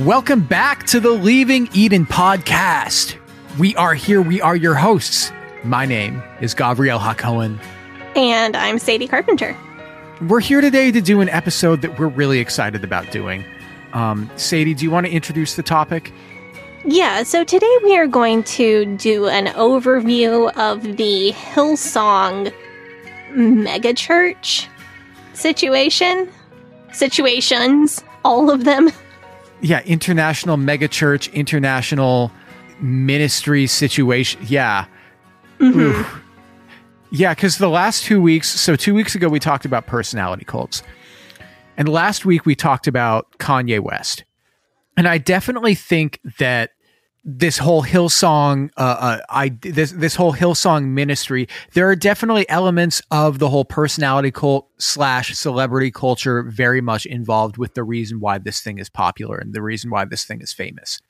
Welcome back to the Leaving Eden podcast. We are here. We are your hosts. My name is Gabrielle Hakohen. And I'm Sadie Carpenter. We're here today to do an episode that we're really excited about doing. Um, Sadie, do you want to introduce the topic? Yeah, so today we are going to do an overview of the Hillsong megachurch situation. Situations, all of them. Yeah, international megachurch, international ministry situation. Yeah. Mm-hmm. Oof. Yeah, because the last two weeks, so two weeks ago, we talked about personality cults. And last week, we talked about Kanye West. And I definitely think that this whole Hillsong, uh, uh, I this this whole Hillsong ministry, there are definitely elements of the whole personality cult slash celebrity culture very much involved with the reason why this thing is popular and the reason why this thing is famous.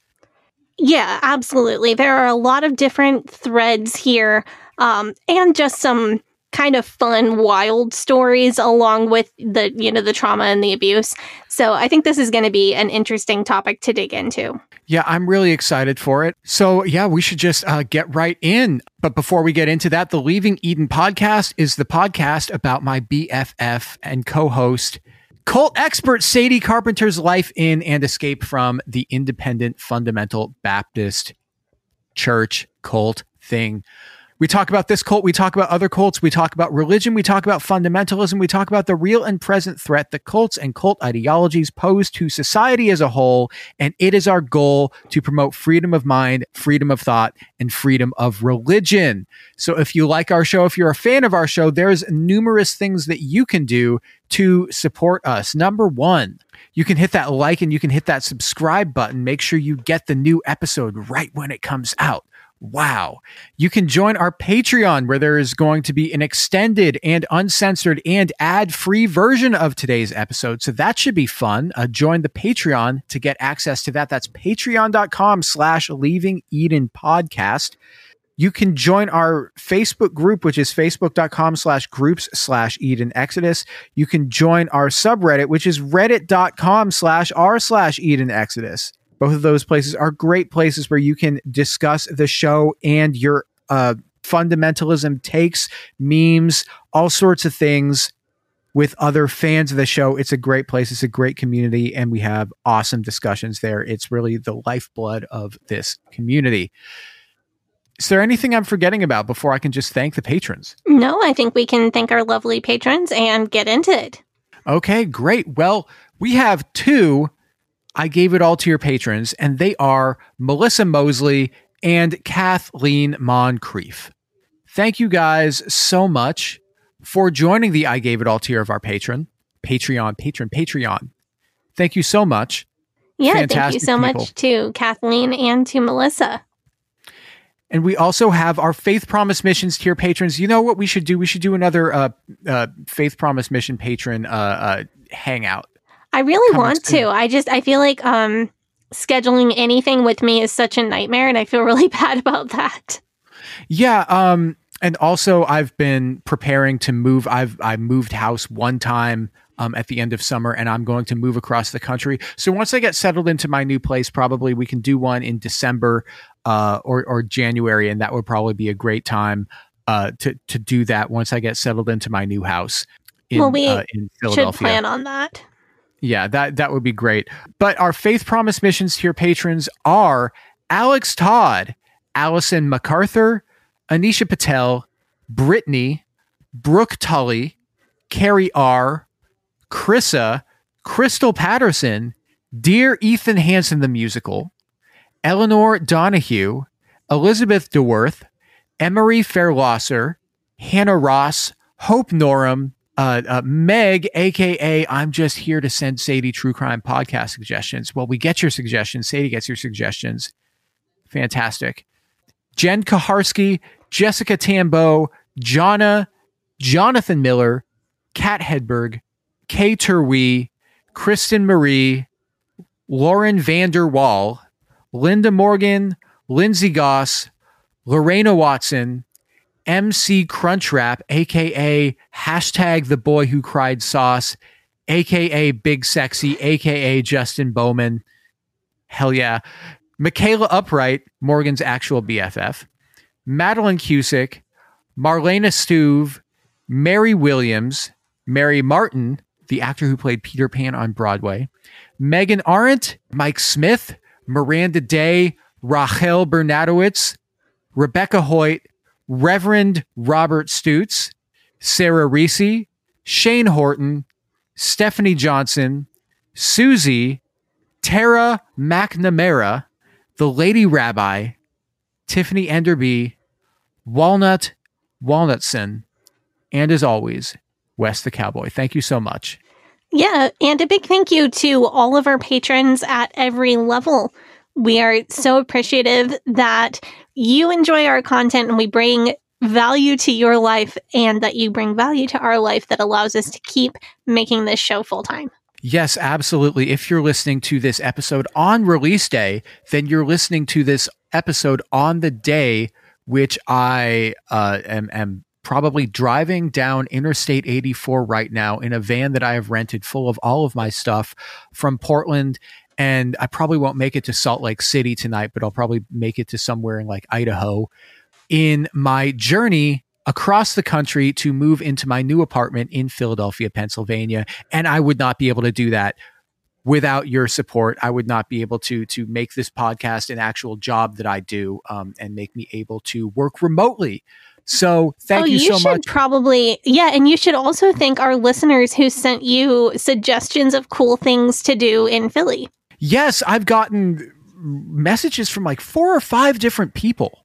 Yeah, absolutely. There are a lot of different threads here, um, and just some kind of fun, wild stories along with the you know the trauma and the abuse. So I think this is going to be an interesting topic to dig into. Yeah, I'm really excited for it. So, yeah, we should just uh, get right in. But before we get into that, the Leaving Eden podcast is the podcast about my BFF and co host, cult expert Sadie Carpenter's life in and escape from the independent fundamental Baptist church cult thing. We talk about this cult, we talk about other cults, we talk about religion, we talk about fundamentalism, we talk about the real and present threat that cults and cult ideologies pose to society as a whole. And it is our goal to promote freedom of mind, freedom of thought, and freedom of religion. So if you like our show, if you're a fan of our show, there's numerous things that you can do to support us. Number one, you can hit that like and you can hit that subscribe button. Make sure you get the new episode right when it comes out. Wow. You can join our Patreon where there is going to be an extended and uncensored and ad free version of today's episode. So that should be fun. Uh, join the Patreon to get access to that. That's patreon.com slash leaving Eden podcast. You can join our Facebook group, which is facebook.com slash groups slash Eden Exodus. You can join our subreddit, which is reddit.com slash r slash Eden Exodus. Both of those places are great places where you can discuss the show and your uh, fundamentalism takes, memes, all sorts of things with other fans of the show. It's a great place. It's a great community, and we have awesome discussions there. It's really the lifeblood of this community. Is there anything I'm forgetting about before I can just thank the patrons? No, I think we can thank our lovely patrons and get into it. Okay, great. Well, We have two I gave it all to your patrons, and they are Melissa Mosley and Kathleen Moncrief. Thank you guys so much for joining the I Gave It All tier of our patron, Patreon, patron, Patreon. Thank you so much. Yeah, thank you so people. much to Kathleen and to Melissa. And we also have our Faith Promise Missions tier patrons. You know what we should do? We should do another uh, uh, Faith Promise Mission patron uh, uh, hangout. I really want to. I just I feel like um scheduling anything with me is such a nightmare and I feel really bad about that. Yeah, um and also I've been preparing to move I've I moved house one time um at the end of summer and I'm going to move across the country. So once I get settled into my new place, probably we can do one in December uh or or January and that would probably be a great time uh to to do that once I get settled into my new house in Well, we uh, in Should Philadelphia. plan on that. Yeah, that that would be great. But our Faith Promise Missions tier patrons are Alex Todd, Allison MacArthur, Anisha Patel, Brittany, Brooke Tully, Carrie R, Chrissa, Crystal Patterson, Dear Ethan Hansen the Musical, Eleanor Donahue, Elizabeth DeWorth, Emery Fairlosser, Hannah Ross, Hope Norum, uh, uh, Meg, aka I'm just here to send Sadie true crime podcast suggestions. Well, we get your suggestions. Sadie gets your suggestions. Fantastic. Jen Kaharski, Jessica Tambo, Jonna, Jonathan Miller, Kat Hedberg, Kay Turwee, Kristen Marie, Lauren Vander Wall, Linda Morgan, Lindsay Goss, Lorena Watson, MC Crunchwrap, aka hashtag the boy who cried sauce, aka Big Sexy, aka Justin Bowman. Hell yeah. Michaela Upright, Morgan's actual BFF. Madeline Cusick, Marlena Stuve, Mary Williams, Mary Martin, the actor who played Peter Pan on Broadway, Megan Arendt, Mike Smith, Miranda Day, Rachel Bernadowitz, Rebecca Hoyt, Reverend Robert Stutz, Sarah Reese, Shane Horton, Stephanie Johnson, Susie, Tara McNamara, the Lady Rabbi, Tiffany Enderby, Walnut Walnutson, and as always, Wes the Cowboy. Thank you so much. Yeah, and a big thank you to all of our patrons at every level. We are so appreciative that you enjoy our content and we bring value to your life and that you bring value to our life that allows us to keep making this show full time. Yes, absolutely. If you're listening to this episode on release day, then you're listening to this episode on the day which I uh, am, am probably driving down Interstate 84 right now in a van that I have rented full of all of my stuff from Portland. And I probably won't make it to Salt Lake City tonight, but I'll probably make it to somewhere in like Idaho in my journey across the country to move into my new apartment in Philadelphia, Pennsylvania. And I would not be able to do that without your support. I would not be able to to make this podcast an actual job that I do um, and make me able to work remotely. So thank oh, you, so should much. probably yeah, and you should also thank our listeners who sent you suggestions of cool things to do in Philly. Yes, I've gotten messages from like four or five different people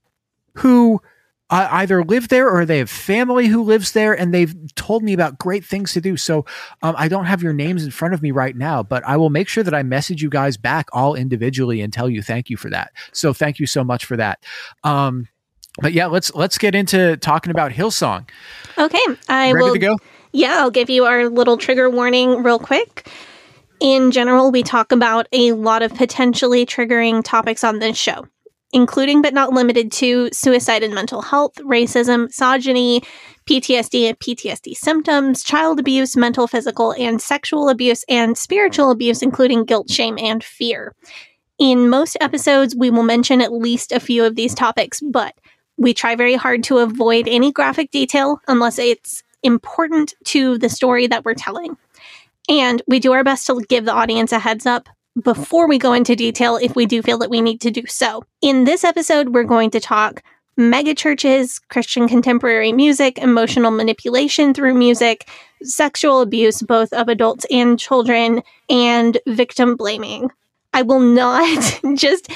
who uh, either live there or they have family who lives there and they've told me about great things to do. So um, I don't have your names in front of me right now, but I will make sure that I message you guys back all individually and tell you thank you for that. So thank you so much for that. Um, but yeah, let's let's get into talking about Hillsong. Okay, I Ready will to go? Yeah, I'll give you our little trigger warning real quick. In general, we talk about a lot of potentially triggering topics on this show, including but not limited to suicide and mental health, racism, misogyny, PTSD and PTSD symptoms, child abuse, mental, physical, and sexual abuse, and spiritual abuse, including guilt, shame, and fear. In most episodes, we will mention at least a few of these topics, but we try very hard to avoid any graphic detail unless it's important to the story that we're telling. And we do our best to give the audience a heads up before we go into detail if we do feel that we need to do so. In this episode, we're going to talk megachurches, Christian contemporary music, emotional manipulation through music, sexual abuse, both of adults and children, and victim blaming. I will not just.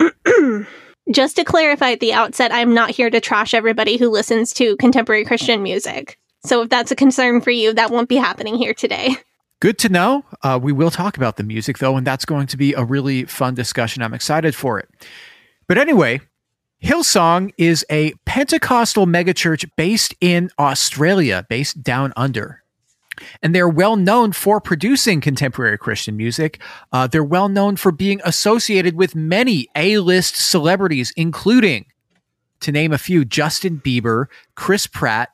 just to clarify at the outset, I'm not here to trash everybody who listens to contemporary Christian music. So if that's a concern for you, that won't be happening here today. Good to know. Uh, we will talk about the music, though, and that's going to be a really fun discussion. I'm excited for it. But anyway, Hillsong is a Pentecostal megachurch based in Australia, based down under. And they're well known for producing contemporary Christian music. Uh, they're well known for being associated with many A list celebrities, including, to name a few, Justin Bieber, Chris Pratt,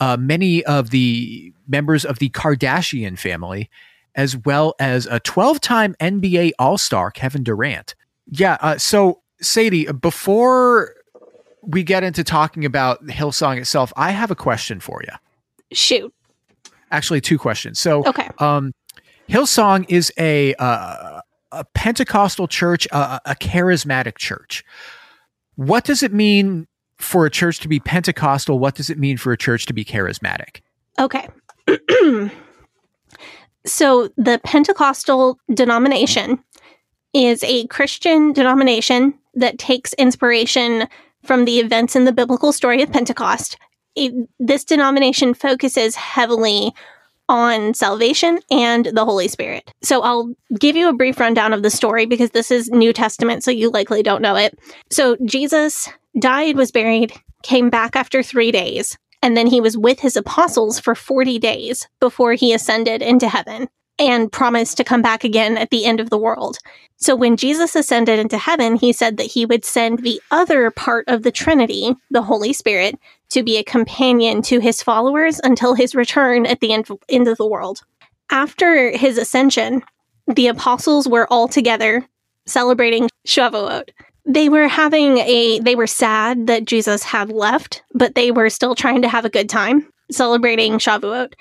uh, many of the members of the Kardashian family, as well as a 12 time NBA All Star, Kevin Durant. Yeah. Uh, so, Sadie, before we get into talking about Hillsong itself, I have a question for you. Shoot. Actually, two questions. So, okay. Um, Hillsong is a uh, a Pentecostal church, uh, a charismatic church. What does it mean for a church to be Pentecostal? What does it mean for a church to be charismatic? Okay. so, the Pentecostal denomination is a Christian denomination that takes inspiration from the events in the biblical story of Pentecost. It, this denomination focuses heavily on salvation and the Holy Spirit. So I'll give you a brief rundown of the story because this is New Testament, so you likely don't know it. So Jesus died, was buried, came back after three days, and then he was with his apostles for 40 days before he ascended into heaven and promised to come back again at the end of the world. So when Jesus ascended into heaven, he said that he would send the other part of the Trinity, the Holy Spirit, to be a companion to his followers until his return at the end, end of the world. After his ascension, the apostles were all together celebrating Shavuot. They were having a, they were sad that Jesus had left, but they were still trying to have a good time celebrating Shavuot.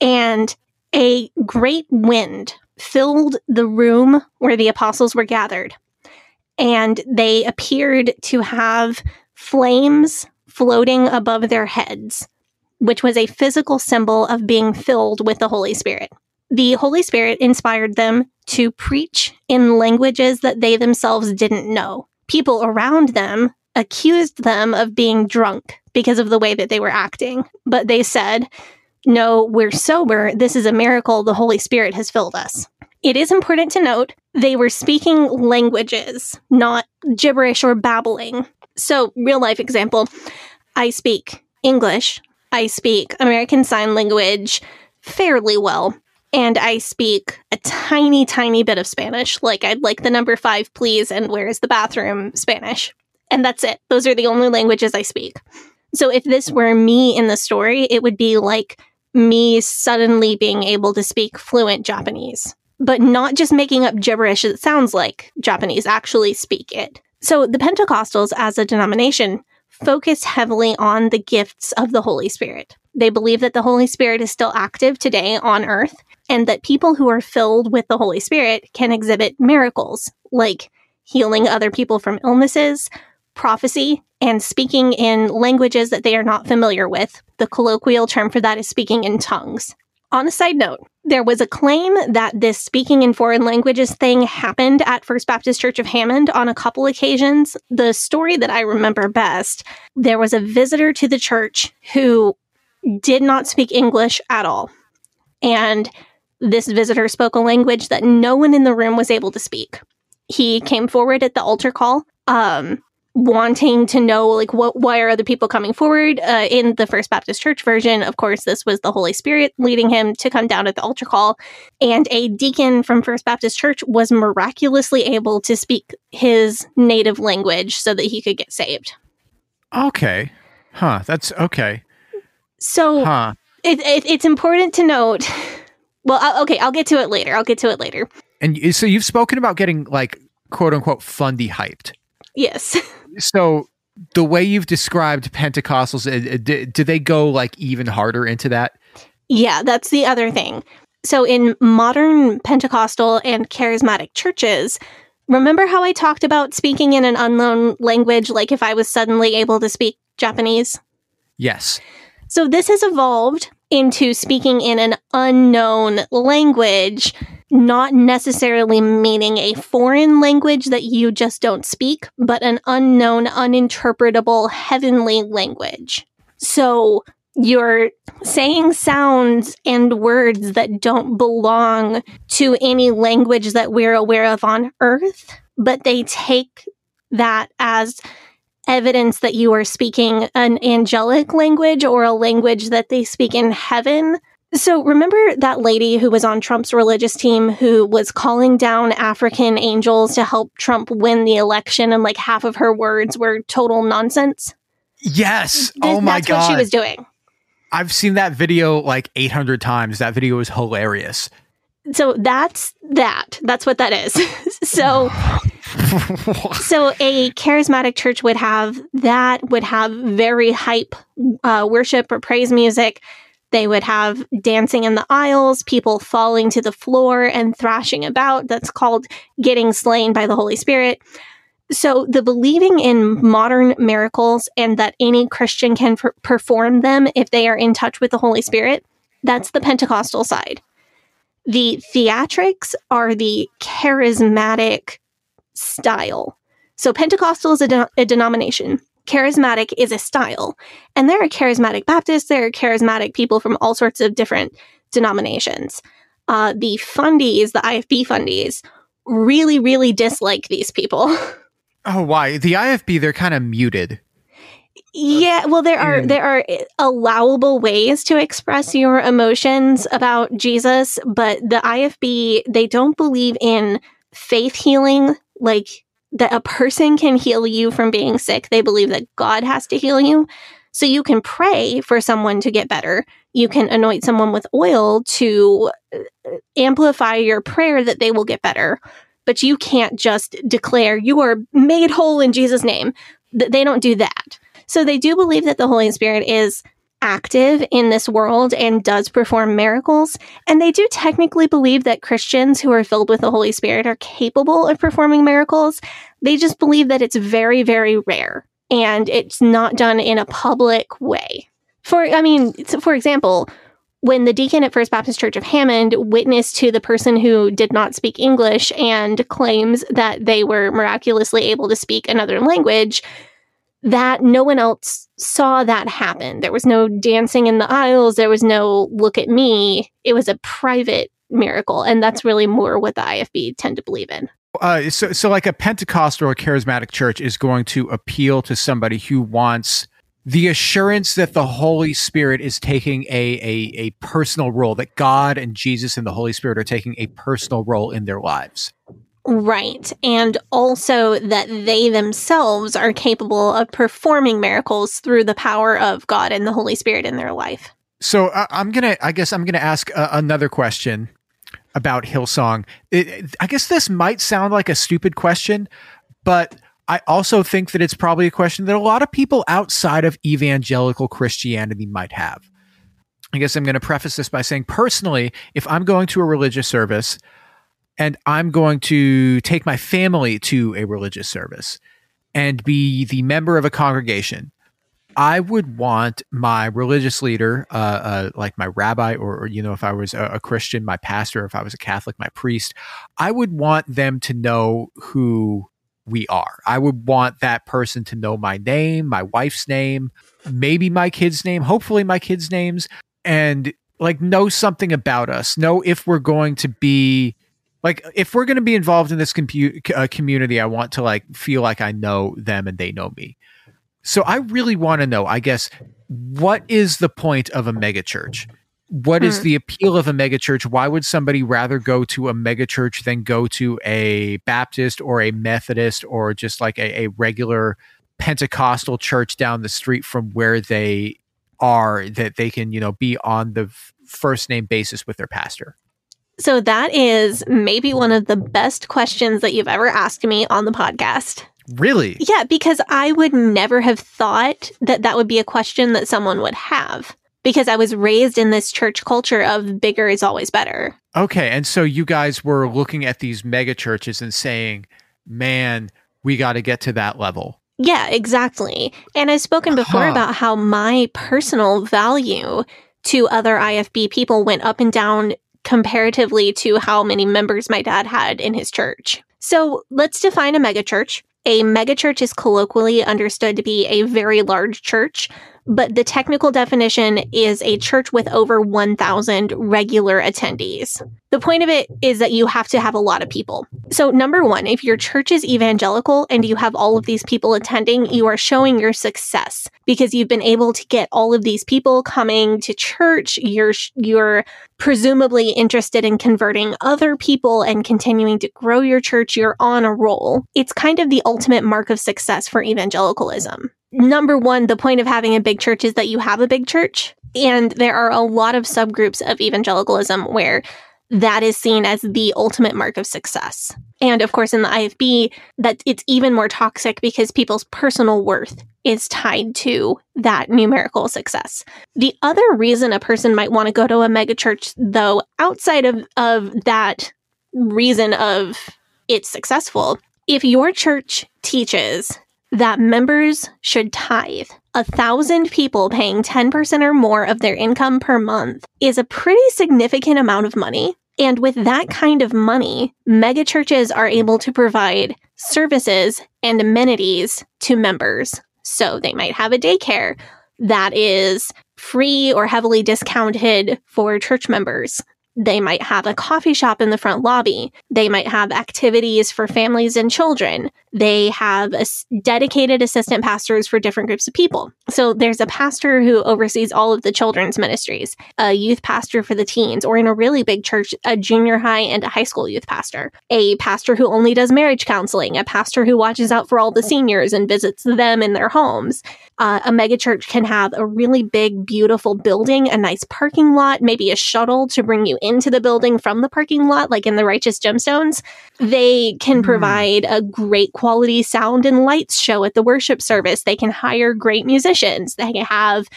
And a great wind filled the room where the apostles were gathered. And they appeared to have flames floating above their heads, which was a physical symbol of being filled with the Holy Spirit. The Holy Spirit inspired them to preach in languages that they themselves didn't know. People around them accused them of being drunk because of the way that they were acting, but they said, No, we're sober. This is a miracle. The Holy Spirit has filled us. It is important to note they were speaking languages, not gibberish or babbling. So, real life example I speak English, I speak American Sign Language fairly well, and I speak a tiny, tiny bit of Spanish. Like, I'd like the number five, please, and where is the bathroom Spanish. And that's it. Those are the only languages I speak. So, if this were me in the story, it would be like me suddenly being able to speak fluent Japanese but not just making up gibberish that sounds like Japanese, actually speak it. So the Pentecostals as a denomination focus heavily on the gifts of the Holy Spirit. They believe that the Holy Spirit is still active today on earth and that people who are filled with the Holy Spirit can exhibit miracles like healing other people from illnesses, prophecy, and speaking in languages that they are not familiar with. The colloquial term for that is speaking in tongues. On a side note, there was a claim that this speaking in foreign languages thing happened at First Baptist Church of Hammond on a couple occasions. The story that I remember best, there was a visitor to the church who did not speak English at all. And this visitor spoke a language that no one in the room was able to speak. He came forward at the altar call. Um, wanting to know like what why are other people coming forward uh, in the first baptist church version of course this was the holy spirit leading him to come down at the altar call and a deacon from first baptist church was miraculously able to speak his native language so that he could get saved okay huh that's okay so huh. it, it, it's important to note well I'll, okay i'll get to it later i'll get to it later and so you've spoken about getting like quote unquote fundy hyped Yes. so the way you've described Pentecostals, uh, uh, do, do they go like even harder into that? Yeah, that's the other thing. So in modern Pentecostal and charismatic churches, Remember how I talked about speaking in an unknown language, like if I was suddenly able to speak Japanese? Yes. So this has evolved into speaking in an unknown language, not necessarily meaning a foreign language that you just don't speak, but an unknown, uninterpretable heavenly language. So you're saying sounds and words that don't belong to any language that we're aware of on earth, but they take that as evidence that you are speaking an angelic language or a language that they speak in heaven. So remember that lady who was on Trump's religious team who was calling down African angels to help Trump win the election and like half of her words were total nonsense? Yes. Th- oh my That's god. That's what she was doing. I've seen that video like 800 times. That video is hilarious. So that's that. That's what that is. so so a charismatic church would have that would have very hype uh, worship or praise music. They would have dancing in the aisles people falling to the floor and thrashing about. That's called getting slain by the holy spirit. So the believing in modern miracles and that any christian can per- perform them if they are in touch with the holy spirit that's the pentecostal side. The theatrics are the charismatic style. So Pentecostal is a, de- a, denomination. Charismatic is a style. And there are charismatic Baptists, there are charismatic people from all sorts of different denominations. Uh, the fundies, the IFB fundies, really, really dislike these people. Oh, why? The IFB, they're kind of muted. Yeah, well there are there are allowable ways to express your emotions about Jesus, but the IFB they don't believe in faith healing like that a person can heal you from being sick. They believe that God has to heal you. So you can pray for someone to get better. You can anoint someone with oil to uh, amplify your prayer that they will get better. But you can't just declare you are made whole in Jesus' name. They don't do that. So they do believe that the Holy Spirit is active in this world and does perform miracles. And they do technically believe that Christians who are filled with the Holy Spirit are capable of performing miracles. They just believe that it's very, very rare and it's not done in a public way. For, I mean, for example, when the deacon at First Baptist Church of Hammond witnessed to the person who did not speak English and claims that they were miraculously able to speak another language, that no one else saw that happen. There was no dancing in the aisles. There was no look at me. It was a private miracle. And that's really more what the IFB tend to believe in. Uh, so, so like a Pentecostal or charismatic church is going to appeal to somebody who wants the assurance that the Holy Spirit is taking a, a, a personal role, that God and Jesus and the Holy Spirit are taking a personal role in their lives. Right. And also that they themselves are capable of performing miracles through the power of God and the Holy Spirit in their life. So uh, I'm going to, I guess I'm going to ask uh, another question about Hillsong. It, I guess this might sound like a stupid question, but I also think that it's probably a question that a lot of people outside of evangelical Christianity might have. I guess I'm going to preface this by saying personally, if I'm going to a religious service, and I'm going to take my family to a religious service and be the member of a congregation, I would want my religious leader, uh, uh, like my rabbi, or, or, you know, if I was a, a, Christian, my pastor, if I was a Catholic, my priest, I would want them to know who we are. I would want that person to know my name, my wife's name, maybe my kid's name, hopefully my kids' names, and like know something about us, know if we're going to be like if we're going to be involved in this compu- uh, community i want to like feel like i know them and they know me. So i really want to know i guess what is the point of a megachurch? What is Hmm. the appeal of a megachurch? Why would somebody rather go to a megachurch than go to a baptist or a methodist or just like a, a regular pentecostal church down the street from where they are that they can you know be on the f- first name basis with their pastor So that is maybe one of the best questions that you've ever asked me on the podcast. really Yeah, because I would never have thought that that would be a question that someone would have because I was raised in this church culture of bigger is always better. Okay, and so you guys were looking at these mega churches and saying man, we got to get to that level. Yeah, exactly. And I've spoken before Huh. about how my personal value to other IFB people went up and down comparatively to how many members my dad had in his church. So let's define a megachurch. A megachurch is colloquially understood to be a very large church, but the technical definition is a church with over 1,000 regular attendees. The point of it is that you have to have a lot of people. So, number one, if your church is evangelical and you have all of these people attending, you are showing your success because you've been able to get all of these people coming to church. You're you're presumably interested in converting other people and continuing to grow your church. You're on a roll. It's kind of the ultimate mark of success for evangelicalism. Number one, the point of having a big church is that you have a big church. And there are a lot of subgroups of evangelicalism where that is seen as the ultimate mark of success. And of course, in the IFB, that it's even more toxic because people's personal worth is tied to that numerical success. The other reason a person might want to go to a megachurch, though, outside of, of that reason of it's successful, if your church teaches that members should tithe, a thousand people paying 10% or more of their income per month is a pretty significant amount of money. And with that kind of money, megachurches are able to provide services and amenities to members. So they might have a daycare that is free or heavily discounted for church members. They might have a coffee shop in the front lobby. They might have activities for families and children. They have as- dedicated assistant pastors for different groups of people. So there's a pastor who oversees all of the children's ministries, a youth pastor for the teens, or in a really big church, a junior high and a high school youth pastor, a pastor who only does marriage counseling, a pastor who watches out for all the seniors and visits them in their homes. Uh, a megachurch can have a really big, beautiful building, a nice parking lot, maybe a shuttle to bring you into the building from the parking lot, like in the Righteous Gemstones. They can provide a great quality sound and lights show at the worship service. They can hire great musicians. They can have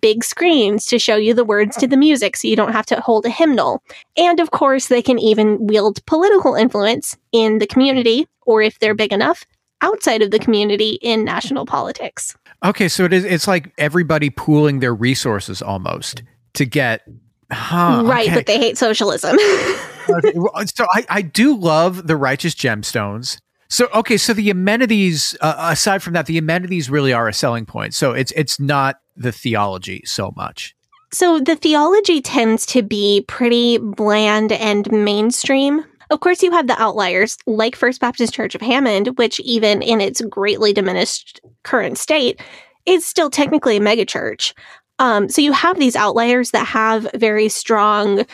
big screens to show you the words to the music so you don't have to hold a hymnal. And of course, they can even wield political influence in the community, or if they're big enough, outside of the community in national politics. Okay, so it is. It's like everybody pooling their resources almost to get. Huh, right, okay. but they hate socialism. Okay, well, so I, I do love the righteous gemstones. So okay, so the amenities uh, aside from that, the amenities really are a selling point. So it's it's not the theology so much. So the theology tends to be pretty bland and mainstream. Of course, you have the outliers, like First Baptist Church of Hammond, which, even in its greatly diminished current state, is still technically a megachurch. Um, so you have these outliers that have very strong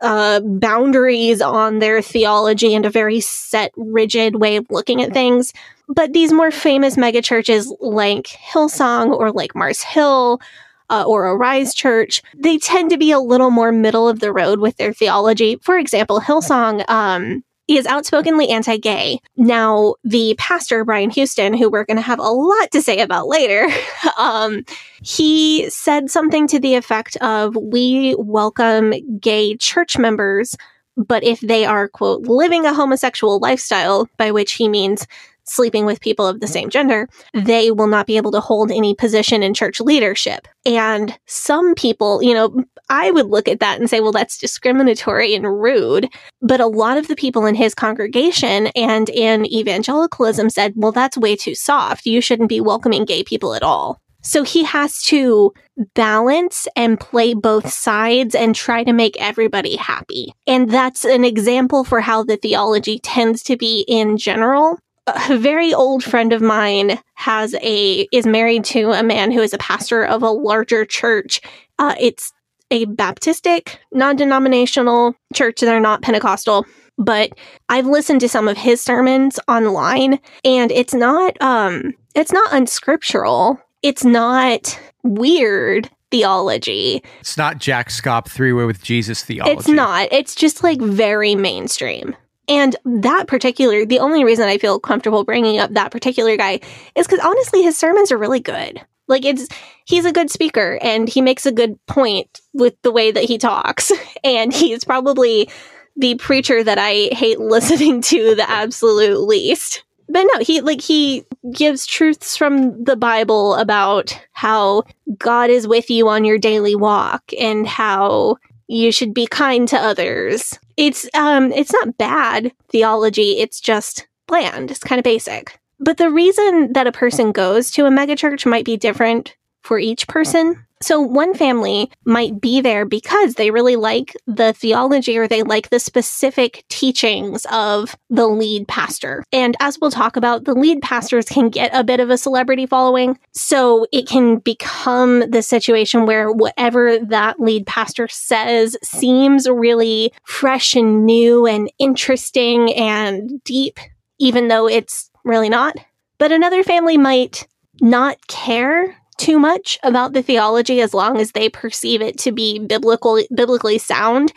uh, boundaries on their theology and a very set, rigid way of looking at things. But these more famous megachurches like Hillsong or like Mars Hill uh, or Arise Church, they tend to be a little more middle of the road with their theology. For example, Hillsong um, is outspokenly anti gay. Now, the pastor, Brian Houston, who we're going to have a lot to say about later, um, he said something to the effect of We welcome gay church members, but if they are, quote, living a homosexual lifestyle, by which he means sleeping with people of the mm. same gender, they will not be able to hold any position in church leadership. And some people, you know, I would look at that and say, well, that's discriminatory and rude. But a lot of the people in his congregation and in evangelicalism said, well, that's way too soft. You shouldn't be welcoming gay people at all. So he has to balance and play both sides and try to make everybody happy. And that's an example for how the theology tends to be in general a very old friend of mine has a is married to a man who is a pastor of a larger church. Uh, it's a Baptistic, non-denominational church. They're not Pentecostal, but I've listened to some of his sermons online, and it's not um it's not unscriptural. It's not weird theology. It's not Jack Schaap three way with Jesus theology. It's not. It's just like very mainstream. And that particular, the only reason I feel comfortable bringing up that particular guy is because honestly, his sermons are really good. Like it's, he's a good speaker and he makes a good point with the way that he talks. And he's probably the preacher that I hate listening to the absolute least. but no, he like he gives truths from the Bible about how God is with you on your daily walk and how you should be kind to others. It's um it's not bad theology, it's just bland. It's kind of basic. But the reason that a person goes to a megachurch might be different for each person. So one family might be there because they really like the theology or they like the specific teachings of the lead pastor. And as we'll talk about, the lead pastors can get a bit of a celebrity following. So it can become the situation where whatever that lead pastor says seems really fresh and new and interesting and deep, even though it's really not. But another family might not care too much about the theology as long as they perceive it to be biblical biblically sound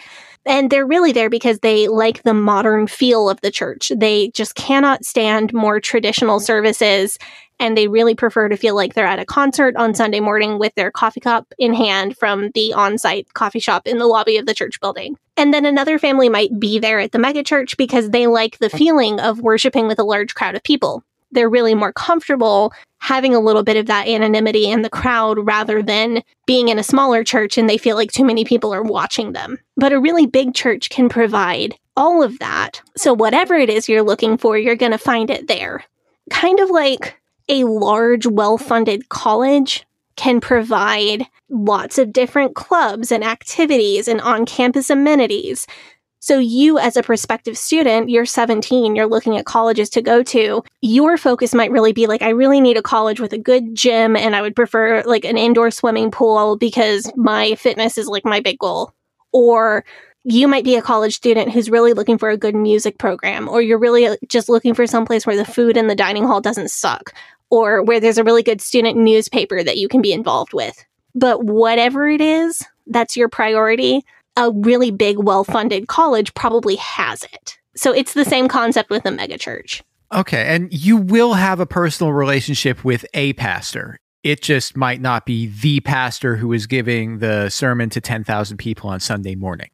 and they're really there because they like the modern feel of the church. They just cannot stand more traditional services and they really prefer to feel like they're at a concert on Sunday morning with their coffee cup in hand from the on-site coffee shop in the lobby of the church building. And then another family might be there at the megachurch because they like the feeling of worshiping with a large crowd of people they're really more comfortable having a little bit of that anonymity in the crowd rather than being in a smaller church and they feel like too many people are watching them. But a really big church can provide all of that. So, whatever it is you're looking for, you're going to find it there. Kind of like a large, well funded college can provide lots of different clubs and activities and on campus amenities. So you as a prospective student, you're 17, you're looking at colleges to go to. Your focus might really be like, I really need a college with a good gym and I would prefer like an indoor swimming pool because my fitness is like my big goal. Or you might be a college student who's really looking for a good music program, or you're really uh, just looking for some place where the food in the dining hall doesn't suck, or where there's a really good student newspaper that you can be involved with. But whatever it is, that's your priority a really big, well funded college probably has it. So it's the same concept with a megachurch. Okay. And you will have a personal relationship with a pastor. It just might not be the pastor who is giving the sermon to 10,000 people on Sunday morning.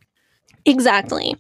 Exactly.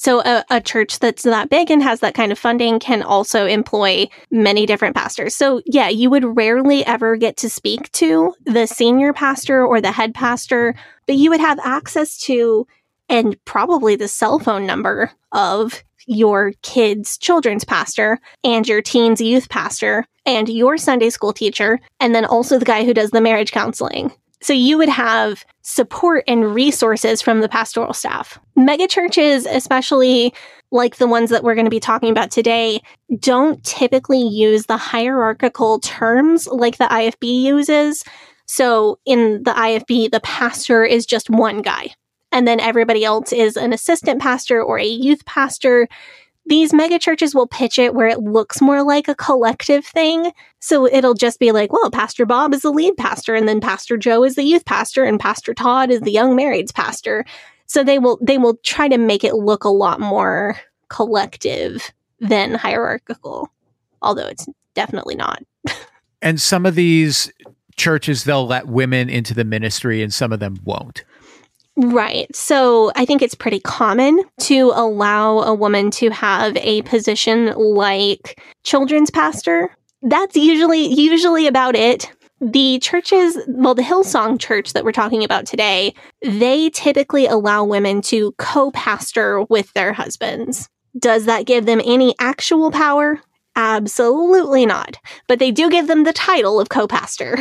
So a, a, church that's that big and has that kind of funding can also employ many different pastors. So yeah, you would rarely ever get to speak to the senior pastor or the head pastor, but you would have access to and probably the cell phone number of your kid's children's pastor and your teen's youth pastor and your Sunday school teacher, and then also the guy who does the marriage counseling. So you would have support and resources from the pastoral staff. Megachurches, especially like the ones that we're going to be talking about today, don't typically use the hierarchical terms like the IFB uses. So in the IFB, the pastor is just one guy. And then everybody else is an assistant pastor or a youth pastor these mega churches will pitch it where it looks more like a collective thing. So it'll just be like, well, Pastor Bob is the lead pastor, and then Pastor Joe is the youth pastor, and Pastor Todd is the young marrieds pastor. So they will they will try to make it look a lot more collective than hierarchical, although it's definitely not. and some of these churches they'll let women into the ministry and some of them won't. Right. So I think it's pretty common to allow a woman to have a position like children's pastor. That's usually usually about it. The churches, well, the Hillsong church that we're talking about today, they typically allow women to co pastor with their husbands. Does that give them any actual power? Absolutely not. But they do give them the title of co pastor.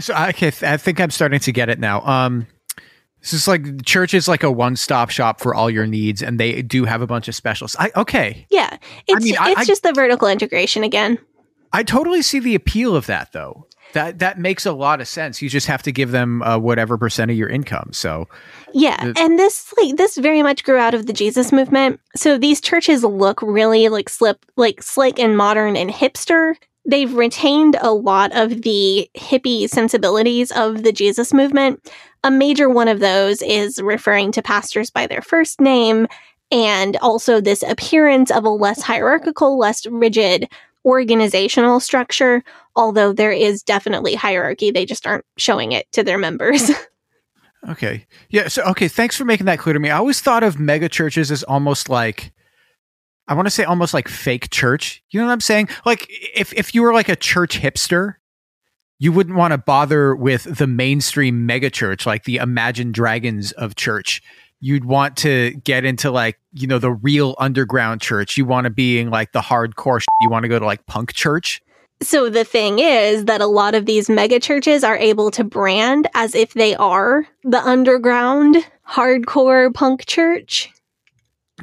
So, okay, I think I'm starting to get it now. Um, this is like church is like a one-stop shop for all your needs, and they do have a bunch of specials. I okay. Yeah, it's I mean, it's I, just the vertical integration again. I totally see the appeal of that, though. That that makes a lot of sense. You just have to give them uh, whatever percent of your income. So yeah, and this like this very much grew out of the Jesus movement. So these churches look really like slip like slick and modern and hipster they've retained a lot of the hippie sensibilities of the Jesus movement. A major one of those is referring to pastors by their first name and also this appearance of a less hierarchical, less rigid organizational structure, although there is definitely hierarchy. They just aren't showing it to their members. okay. Yeah. So, okay. Thanks for making that clear to me. I always thought of mega churches as almost like I want to say almost like fake church. You know what I'm saying? Like if if you were like a church hipster, you wouldn't want to bother with the mainstream mega church like the Imagine Dragons of church. You'd want to get into like, you know, the real underground church. You want to be in like the hardcore. You want to go to like punk church. So the thing is that a lot of these mega churches are able to brand as if they are the underground hardcore punk church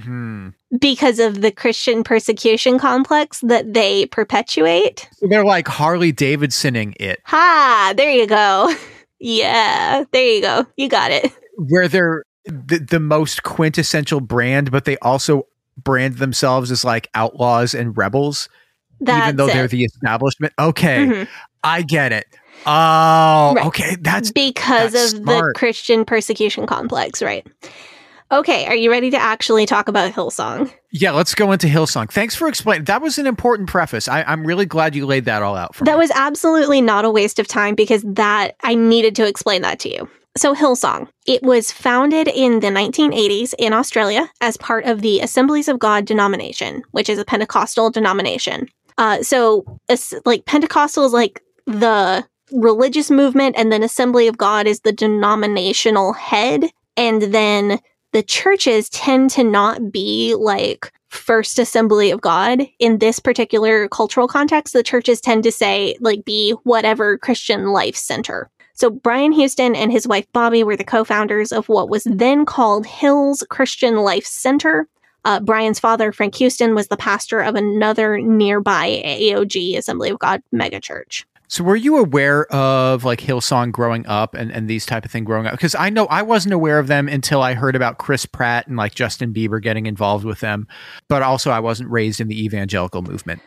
Hmm. because of the Christian persecution complex that they perpetuate. So they're like Harley Davidsoning it, Ha, there you go. Yeah, there you go. You got it. where they're the, the most quintessential brand, but they also brand themselves as like outlaws and rebels, That's even though they're the establishment. Okay, Mhm. I get it. Oh, Right. okay. That's because that's of smart. the Christian persecution complex, right? Okay, are you ready to actually talk about Hillsong? yeah. Let's go into Hillsong. Thanks for explaining. That was an important preface. I, I'm really glad you laid that all out for That me. That was absolutely not a waste of time because that I needed to explain that to you. So Hillsong, it was founded in the 1980s in Australia as part of the Assemblies of God denomination, which is a Pentecostal denomination. Uh, so like Pentecostal is like the religious movement, and then Assembly of God is the denominational head, and then the churches tend to not be like First Assembly of God in this particular cultural context. The churches tend to say like be whatever Christian Life Center. So Brian Houston and his wife Bobbie were the co-founders of what was then called Hills Christian Life Center. Uh, Brian's father, Frank Houston, was the pastor of another nearby AOG Assembly of God megachurch. So were you aware of like Hillsong growing up and, and these type of thing growing up? Because I know I wasn't aware of them until I heard about Chris Pratt and like Justin Bieber getting involved with them. But also I wasn't raised in the evangelical movement.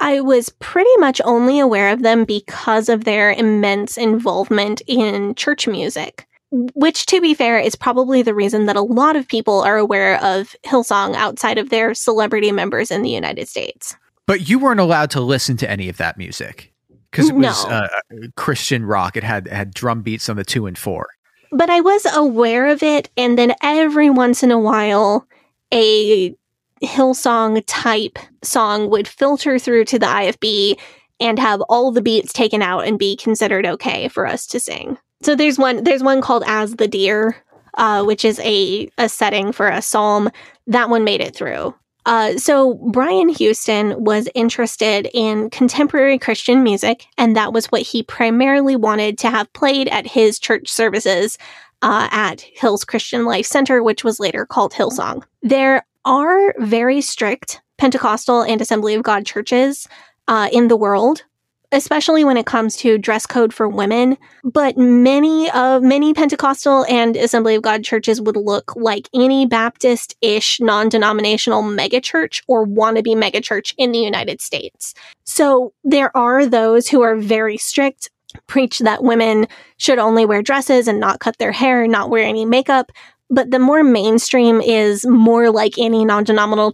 I was pretty much only aware of them because of their immense involvement in church music. Which, to be fair, is probably the reason that a lot of people are aware of Hillsong outside of their celebrity members in the United States. But you weren't allowed to listen to any of that music because it was No. uh, Christian rock. It had it had drum beats on the two and four. But I was aware of it, and then every once in a while, a Hillsong type song would filter through to the IFB and have all the beats taken out and be considered okay for us to sing. So there's one there's one called As the Deer, uh, which is a, a setting for a psalm. That one made it through. Uh, so Brian Houston was interested in contemporary Christian music, and that was what he primarily wanted to have played at his church services uh, at Hills Christian Life Center, which was later called Hillsong. There are very strict Pentecostal and Assembly of God churches uh, in the world, especially when it comes to dress code for women. But many of many Pentecostal and Assembly of God churches would look like any Baptist-ish non-denominational megachurch or wannabe megachurch in the United States. So there are those who are very strict, preach that women should only wear dresses and not cut their hair, not wear any makeup. But the more mainstream is more like any non-denominational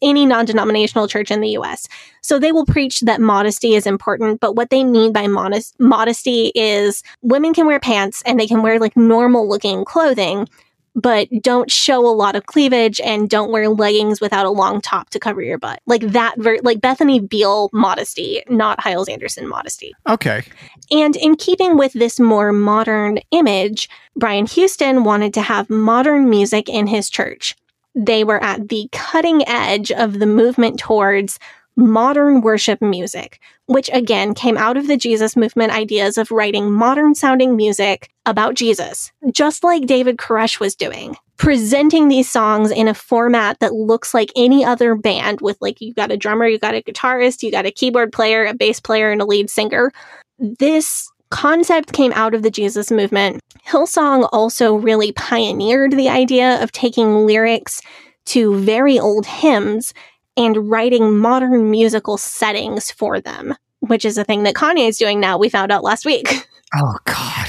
any non-denominational church in the U.S. So they will preach that modesty is important, but what they mean by modest modesty is women can wear pants and they can wear like normal looking clothing, but don't show a lot of cleavage and don't wear leggings without a long top to cover your butt. Like that, ver- like Bethany Beal modesty, not Hyles Anderson modesty. Okay. And in keeping with this more modern image, Brian Houston wanted to have modern music in his church. They were at the cutting edge of the movement towards modern worship music, which again came out of the Jesus movement ideas of writing modern sounding music about Jesus, just like David Koresh was doing. Presenting these songs in a format that looks like any other band with like you got a drummer, you got a guitarist, you got a keyboard player, a bass player, and a lead singer. This concept came out of the Jesus movement. Hillsong also really pioneered the idea of taking lyrics to very old hymns and writing modern musical settings for them, which is a thing that Kanye is doing now. We found out last week. Oh God.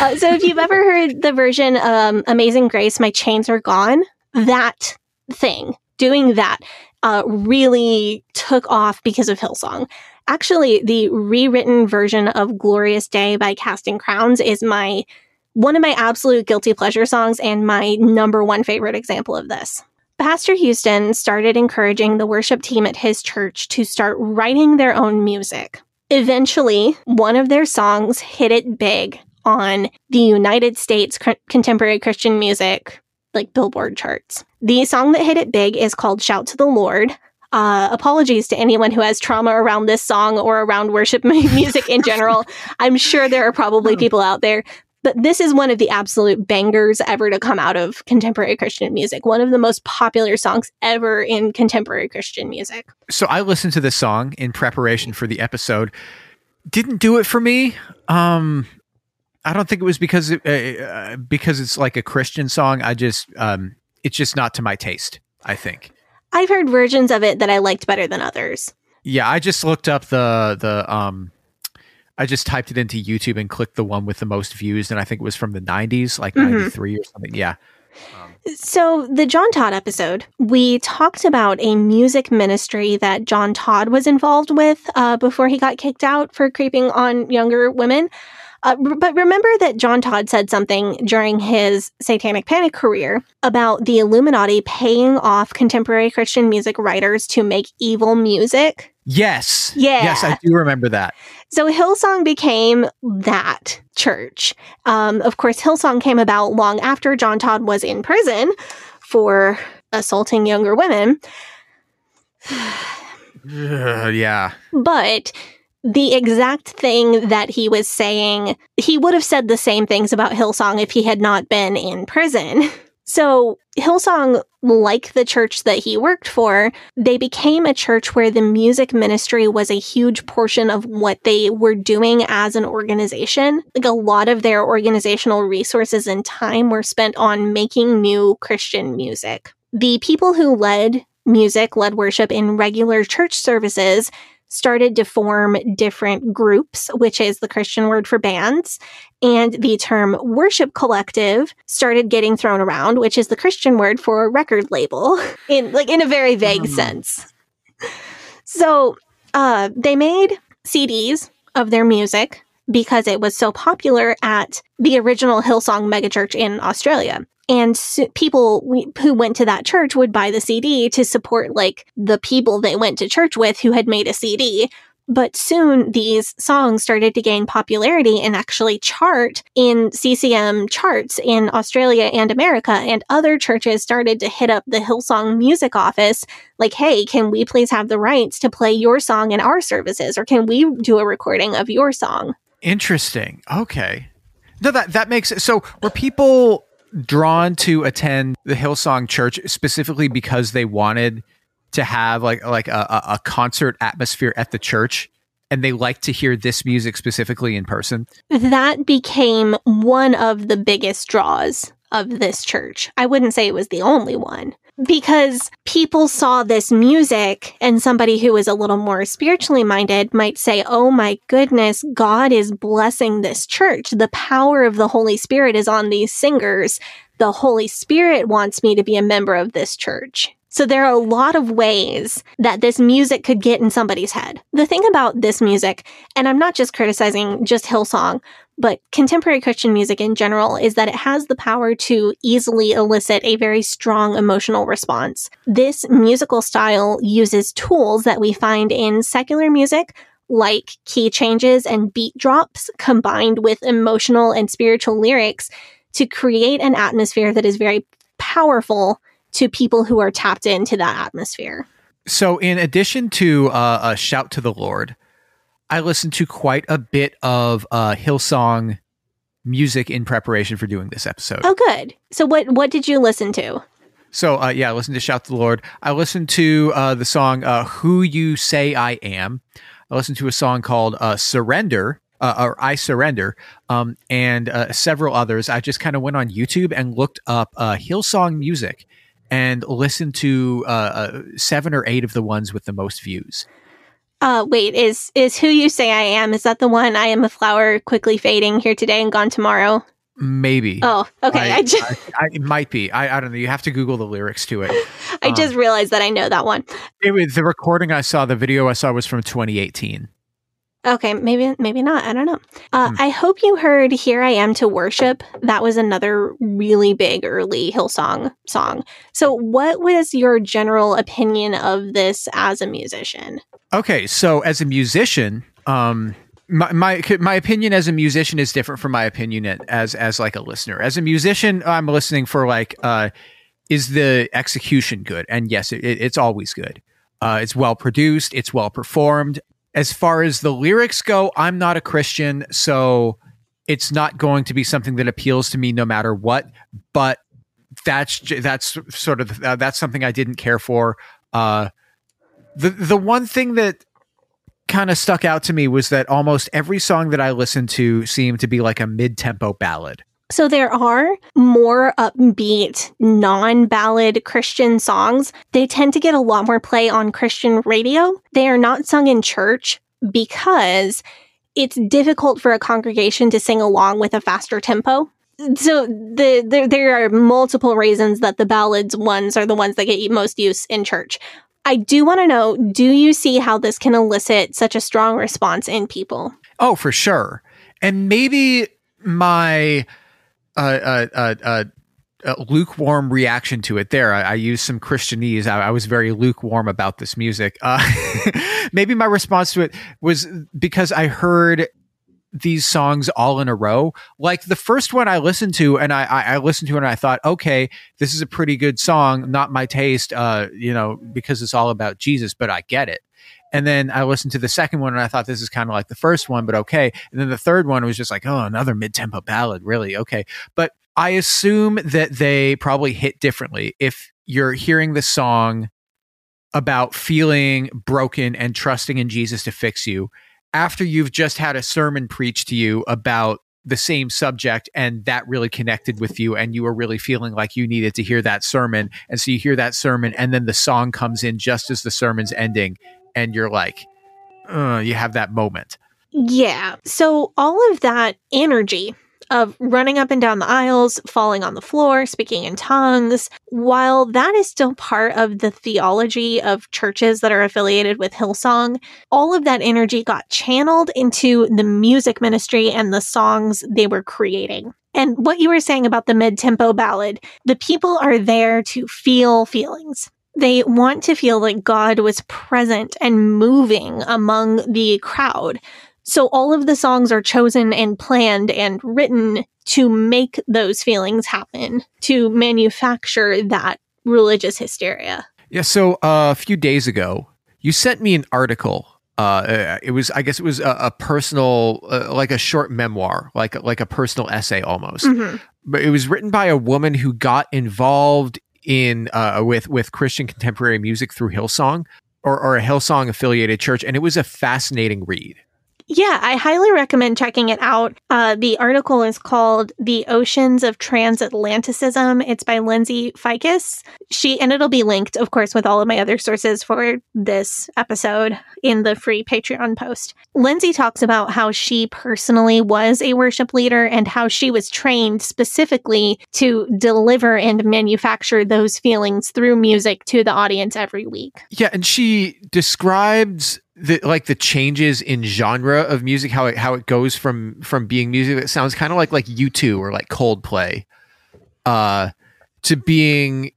Uh, so if you've ever heard the version um, Amazing Grace, My Chains Are Gone, that thing, doing that, uh, really took off because of Hillsong. Actually, the rewritten version of Glorious Day by Casting Crowns is my one of my absolute guilty pleasure songs and my number one favorite example of this. Pastor Houston started encouraging the worship team at his church to start writing their own music. Eventually, one of their songs hit it big on the United States contemporary Christian music, like Billboard charts. The song that hit it big is called Shout to the Lord. Uh, apologies to anyone who has trauma around this song or around worship music in general. I'm sure there are probably people out there but this is one of the absolute bangers ever to come out of contemporary Christian music. One of the most popular songs ever in contemporary Christian music. So I listened to this song in preparation for the episode. Didn't do it for me. Um, I don't think it was because it, uh, uh, because it's like a Christian song. I just um, it's just not to my taste. I think I've heard versions of it that I liked better than others. Yeah, I just looked up the the um I just typed it into YouTube and clicked the one with the most views, and I think it was from the 90s, like mm-hmm. 93 or something. Yeah. Um, so, the John Todd episode, we talked about a music ministry that John Todd was involved with uh, before he got kicked out for creeping on younger women. Uh, but remember that John Todd said something during his Satanic Panic career about the Illuminati paying off contemporary Christian music writers to make evil music. Yes. Yeah. Yes, I do remember that. So Hillsong became that church. Um, of course, Hillsong came about long after John Todd was in prison for assaulting younger women. uh, yeah. But the exact thing that he was saying, he would have said the same things about Hillsong if he had not been in prison. So, Hillsong, like the church that he worked for, they became a church where the music ministry was a huge portion of what they were doing as an organization. Like a lot of their organizational resources and time were spent on making new Christian music. The people who led music, led worship in regular church services started to form different groups, which is the Christian word for bands. And the term worship collective started getting thrown around, which is the Christian word for a record label in like in a very vague mm. sense. So uh, they made CDs of their music because it was so popular at the original Hillsong megachurch in Australia and people who went to that church would buy the CD to support like the people they went to church with who had made a CD. But soon these songs started to gain popularity and actually chart in CCM charts in Australia and America. And other churches started to hit up the Hillsong music office like, hey, can we please have the rights to play your song in our services? Or can we do a recording of your song? Interesting. Okay. No, that, that makes it so were people drawn to attend the Hillsong Church specifically because they wanted to have like like a, a concert atmosphere at the church and they like to hear this music specifically in person. That became one of the biggest draws of this church. I wouldn't say it was the only one because people saw this music and somebody who is a little more spiritually minded might say, Oh my goodness, God is blessing this church. The power of the Holy Spirit is on these singers. The Holy Spirit wants me to be a member of this church. So there are a lot of ways that this music could get in somebody's head. The thing about this music, and I'm not just criticizing just Hillsong, but contemporary Christian music in general is that it has the power to easily elicit a very strong emotional response. This musical style uses tools that we find in secular music, like key changes and beat drops combined with emotional and spiritual lyrics to create an atmosphere that is very powerful to people who are tapped into that atmosphere. So, in addition to uh, a shout to the Lord, I listened to quite a bit of uh, Hillsong music in preparation for doing this episode. Oh, good. So, what what did you listen to? So, uh, yeah, I listened to "Shout to the Lord." I listened to uh, the song uh, "Who You Say I Am." I listened to a song called uh, "Surrender." Uh, or I surrender, um, and uh, several others. I just kind of went on YouTube and looked up Hillsong music and listened to seven or eight of the ones with the most views. Uh, wait, is is who you say I am? Is that the one? I am a flower, quickly fading, here today and gone tomorrow. Maybe. Oh, okay. I, I just I, I, it might be. I, I don't know. You have to Google the lyrics to it. I um, just realized that I know that one. It was the recording I saw. The video I saw was from 2018. Okay, maybe maybe not. I don't know. Uh, I hope you heard "Here I Am to Worship." That was another really big early Hillsong song. So, what was your general opinion of this as a musician? Okay, so as a musician, um, my, my my opinion as a musician is different from my opinion as as like a listener. As a musician, I'm listening for like, uh, is the execution good? And yes, it, it's always good. Uh, it's well produced. It's well performed. As far as the lyrics go, I'm not a Christian, so it's not going to be something that appeals to me no matter what. But that's that's sort of uh, that's something I didn't care for. Uh, the the one thing that kind of stuck out to me was that almost every song that I listened to seemed to be like a mid tempo ballad. So there are more upbeat, non-ballad Christian songs. They tend to get a lot more play on Christian radio. They are not sung in church because it's difficult for a congregation to sing along with a faster tempo. So the, the there are multiple reasons that the ballads ones are the ones that get most use in church. I do want to know, do you see how this can elicit such a strong response in people? Oh, for sure. And maybe my uh, uh, uh, uh, uh, lukewarm reaction to it there. I, I used some Christianese. I, I was very lukewarm about this music. Uh, maybe my response to it was because I heard these songs all in a row. Like the first one I listened to, and I, I, I listened to it and I thought, okay, this is a pretty good song. Not my taste, uh, you know, because it's all about Jesus, but I get it. And then I listened to the second one and I thought this is kind of like the first one, but okay. And then the third one was just like, oh, another mid tempo ballad. Really? Okay. But I assume that they probably hit differently. If you're hearing the song about feeling broken and trusting in Jesus to fix you, after you've just had a sermon preached to you about the same subject and that really connected with you and you were really feeling like you needed to hear that sermon and so you hear that sermon and then the song comes in just as the sermon's ending and you're like uh, you have that moment Yeah. So all of that energy of running up and down the aisles, falling on the floor, speaking in tongues, while that is still part of the theology of churches that are affiliated with Hillsong, all of that energy got channeled into the music ministry and the songs they were creating. And what you were saying about the mid tempo ballad, the people are there to feel feelings. They want to feel like God was present and moving among the crowd. So all of the songs are chosen and planned and written to make those feelings happen, to manufacture that religious hysteria. yeah so uh, a few days ago you sent me an article uh, it was i guess it was a, a personal uh, like a short memoir like like a personal essay almost Mhm. but it was written by a woman who got involved in uh, with with Christian contemporary music through Hillsong or, or a Hillsong affiliated church, and it was a fascinating read. Yeah, I highly recommend checking it out. Uh, the article is called The Oceans of Transatlanticism. It's by Lindsay Ficus. She, and it'll be linked, of course, with all of my other sources for this episode in the free Patreon post. Lindsay talks about how she personally was a worship leader and how she was trained specifically to deliver and manufacture those feelings through music to the audience every week. Yeah, and she describes the like the changes in genre of music, how it how it goes from from being music that sounds kind of like like U2 or like Coldplay, uh, to being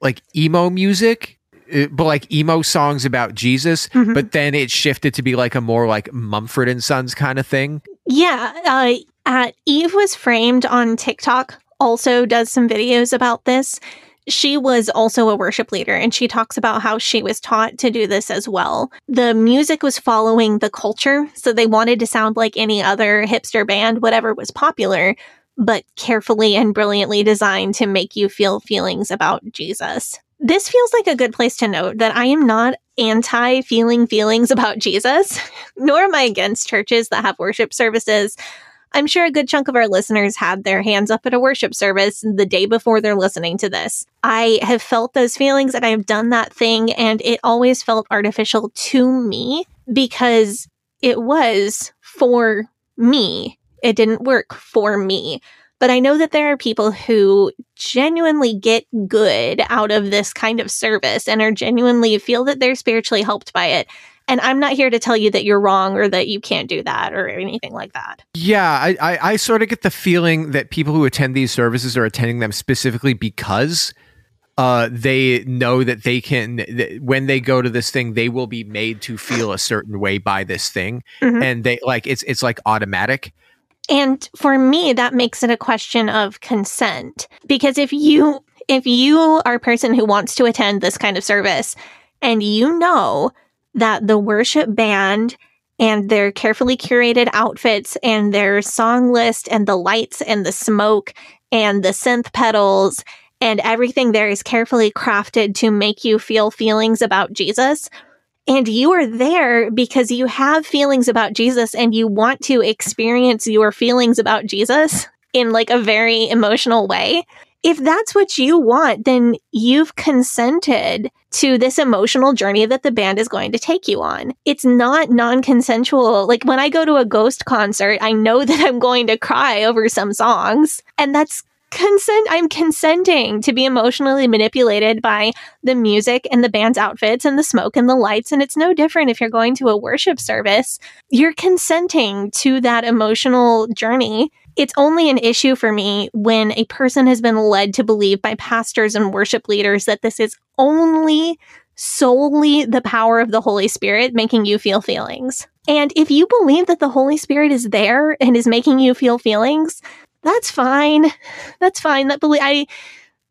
like emo music, uh, but like emo songs about Jesus. Mhm. But then it shifted to be like a more like Mumford and Sons kind of thing. Yeah, uh, uh, Eve was framed on TikTok. Also, does some videos about this. She was also a worship leader, and she talks about how she was taught to do this as well. The music was following the culture, so they wanted to sound like any other hipster band, whatever was popular, but carefully and brilliantly designed to make you feel feelings about Jesus. This feels like a good place to note that I am not anti feeling feelings about Jesus, nor am I against churches that have worship services. I'm sure a good chunk of our listeners had their hands up at a worship service the day before they're listening to this. I have felt those feelings and I have done that thing, and it always felt artificial to me because it was for me. It didn't work for me. But I know that there are people who genuinely get good out of this kind of service and are genuinely feel that they're spiritually helped by it. And I'm not here to tell you that you're wrong or that you can't do that or anything like that. Yeah, I, I, I sort of get the feeling that people who attend these services are attending them specifically because uh, they know that they can that when they go to this thing they will be made to feel a certain way by this thing Mhm. and they like it's it's like automatic And for me, that makes it a question of consent. Because if you if you are a person who wants to attend this kind of service and you know that the worship band and their carefully curated outfits and their song list and the lights and the smoke and the synth pedals and everything there is carefully crafted to make you feel feelings about Jesus, and you are there because you have feelings about Jesus and you want to experience your feelings about Jesus in like a very emotional way. If that's what you want, then you've consented to this emotional journey that the band is going to take you on. It's not non consensual. Like when I go to a ghost concert, I know that I'm going to cry over some songs, and that's consent i'm consenting to be emotionally manipulated by the music and the band's outfits and the smoke and the lights and it's no different if you're going to a worship service you're consenting to that emotional journey it's only an issue for me when a person has been led to believe by pastors and worship leaders that this is only solely the power of the Holy Spirit making you feel feelings. And if you believe that the Holy Spirit is there and is making you feel feelings, that's fine. That's fine. That belief I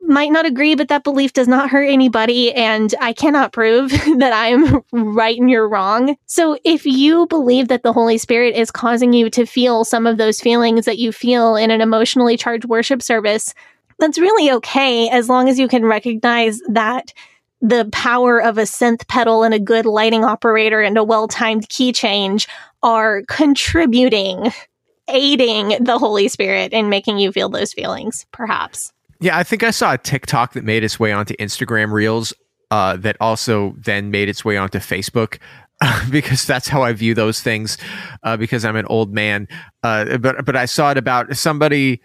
might not agree, but that belief does not hurt anybody, and I cannot prove that I'm right and you're wrong. So if you believe that the Holy Spirit is causing you to feel some of those feelings that you feel in an emotionally charged worship service, that's really okay as long as you can recognize that the power of a synth pedal and a good lighting operator and a well timed key change are contributing, aiding the Holy Spirit in making you feel those feelings, perhaps. Yeah i think i saw a tiktok that made its way onto instagram reels uh, that also then made its way onto facebook because that's how I view those things. Uh, because I'm an old man, uh, but but I saw it about somebody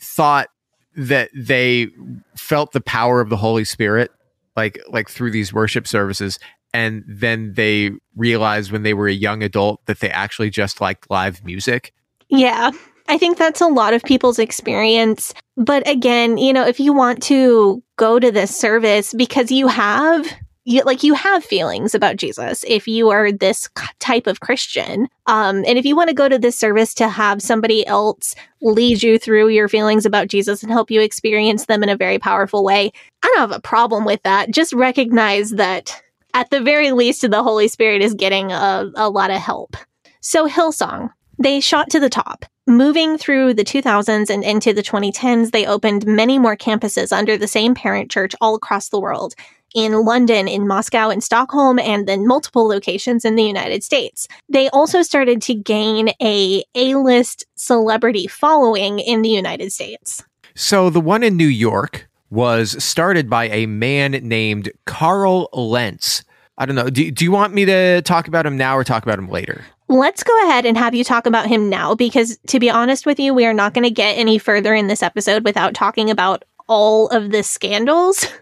thought that they felt the power of the Holy Spirit, like like through these worship services, and then they realized when they were a young adult that they actually just liked live music. Yeah. I think that's a lot of people's experience. But again, you know, if you want to go to this service because you have you, like you have feelings about Jesus if you are this type of Christian. Um, and if you want to go to this service to have somebody else lead you through your feelings about Jesus and help you experience them in a very powerful way, I don't have a problem with that. Just recognize that at the very least, the Holy Spirit is getting a, a lot of help. So, Hillsong, they shot to the top. Moving through the 2000s and into the 2010s, they opened many more campuses under the same parent church all across the world in London, in Moscow, in Stockholm, and then multiple locations in the United States. They also started to gain a A-list celebrity following in the United States. So the one in New York was started by a man named Carl Lentz. I don't know. Do, do you want me to talk about him now or talk about him later? Let's go ahead and have you talk about him now because, to be honest with you, we are not going to get any further in this episode without talking about all of the scandals.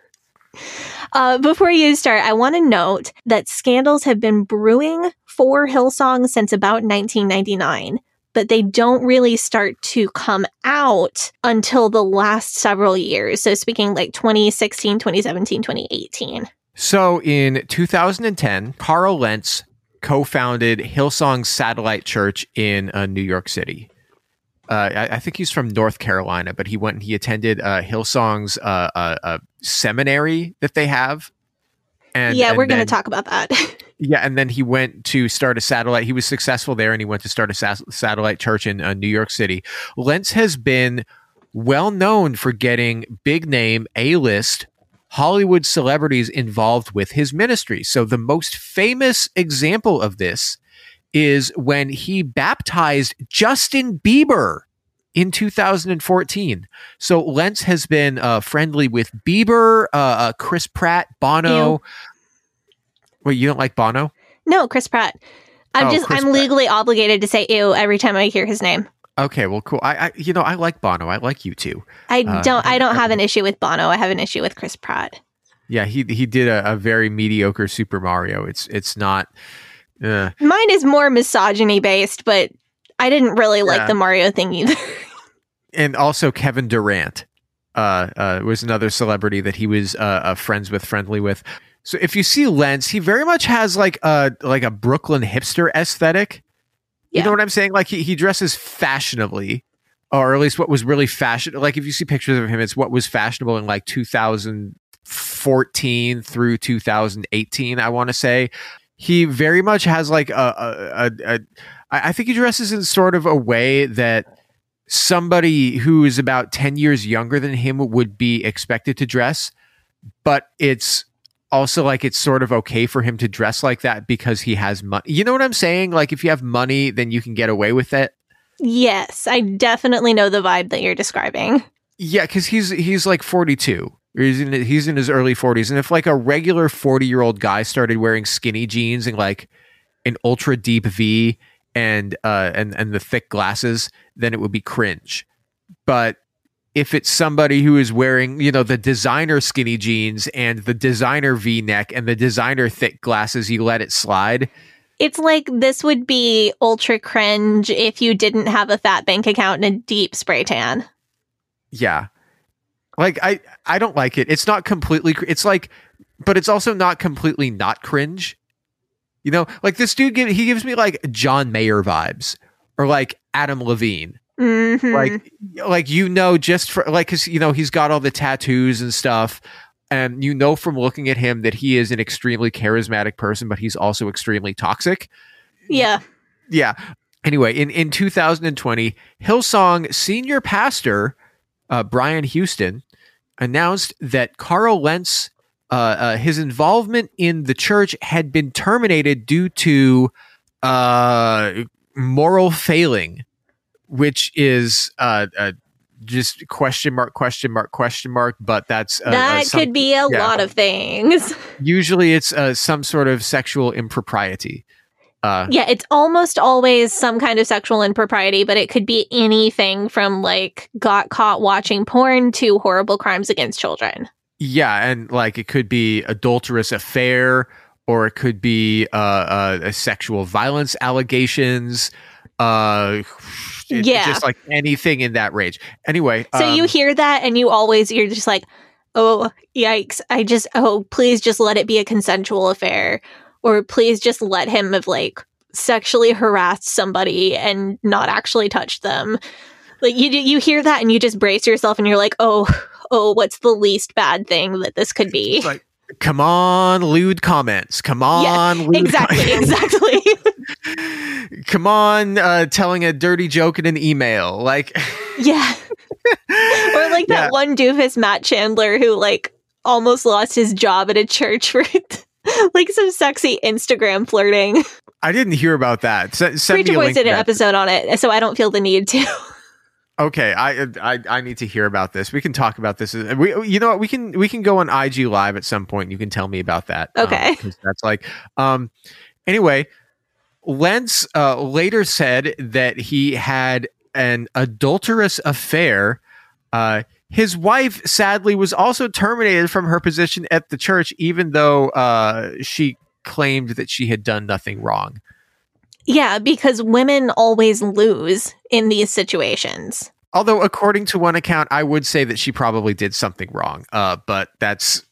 Uh, before you start, I want to note that scandals have been brewing for Hillsong since about 1999, but they don't really start to come out until the last several years. So, speaking like 2016, 2017, 2018. So in 2010, Carl Lentz co-founded Hillsong Satellite Church in uh, New York City. Uh, I, I think he's from North Carolina, but he went and he attended uh, Hillsong's uh, uh, uh, seminary that they have. And yeah, and we're going to talk about that. Yeah, and then he went to start a satellite. He was successful there, and he went to start a sa- satellite church in uh, New York City. Lentz has been well known for getting big name A list Hollywood celebrities involved with his ministry. So the most famous example of this is when he baptized Justin Bieber in 2014. So Lentz has been uh, friendly with Bieber, uh, uh, Chris Pratt, Bono. Ew. Wait, you don't like Bono? no, Chris Pratt. I'm Oh, just, Chris I'm Pratt. legally obligated to say ew every time I hear his name. Okay, well, cool. I, I you know, I like Bono. I like you too. I Uh, don't, I don't have an issue with Bono. I have an issue with Chris Pratt. Yeah, he he did a, a very mediocre Super Mario. It's it's not Yeah. Mine is more misogyny based, but I didn't really like Yeah. the Mario thing either. and also Kevin Durant uh, uh, was another celebrity that he was uh, uh, friends with, friendly with. So if you see Lentz, he very much has like a like a Brooklyn hipster aesthetic. You know what I'm saying? Like he, he dresses fashionably, or at least what was really fashion. Like if you see pictures of him, it's what was fashionable in like 2014 through 2018. I want to say he very much has like a, a, a, a I I think he dresses in sort of a way that somebody who is about 10 years younger than him would be expected to dress but it's also like it's sort of okay for him to dress like that because he has money you know what i'm saying? Like if you have money then you can get away with it. Yes, I definitely know the vibe that you're describing. yeah because he's he's like 42 he's in he's in his early 40s and if like a regular 40 year old guy started wearing skinny jeans and like an ultra deep v and uh and and the thick glasses then it would be cringe. But if it's somebody who is wearing you know the designer skinny jeans and the designer v-neck and the designer thick glasses you let it slide? It's like this would be ultra cringe if you didn't have a fat bank account and a deep spray tan. yeah. Like i i don't like it. It's not completely cr- it's like but it's also not completely not cringe. You know like this dude give, he gives me like john mayer vibes or like adam levine Mhm. like like you know just for like because you know he's got all the tattoos and stuff and you know from looking at him that he is an extremely charismatic person but he's also extremely toxic yeah. yeah anyway in in 2020 hillsong senior pastor uh, brian houston announced that carl lentz uh, uh, his involvement in the church had been terminated due to uh, moral failing which is uh, uh, just question mark question mark question mark but that's uh, that some- could be a yeah. lot of things. usually it's uh, some sort of sexual impropriety uh, Yeah, it's almost always some kind of sexual impropriety, but it could be anything from like got caught watching porn to horrible crimes against children. Yeah, and like it could be adulterous affair, or it could be uh, uh, a sexual violence allegations. Uh, it- Yeah. just like anything in that range. Anyway, So you um, hear that and you always you're just like, "Oh, yikes. I just oh, please just let it be a consensual affair or please just let him have like sexually harassed somebody and not actually touched them." Like you you hear that and you just brace yourself and you're like, "Oh, oh, what's the least bad thing that this could be?" it's like, come on, lewd comments. Come on, lewd exactly, exactly. come on, uh, telling a dirty joke in an email. Like, yeah. or like that Yeah. one doofus Matt Chandler who like almost lost his job at a church for like some sexy Instagram flirting. I didn't hear about that. S- send Preacher me a Boys did an episode on it, so I don't feel the need to. Okay, I, I I need to hear about this. We can talk about this. We you know what we can we can go on IG live at some point. And you can tell me about that. um, that's like um anyway. Lentz uh, later said that he had an adulterous affair. Uh, his wife sadly was also terminated from her position at the church, even though uh, she claimed that she had done nothing wrong. Yeah, because women always lose in these situations. Although, according to one account, I would say that she probably did something wrong. Uh, but that's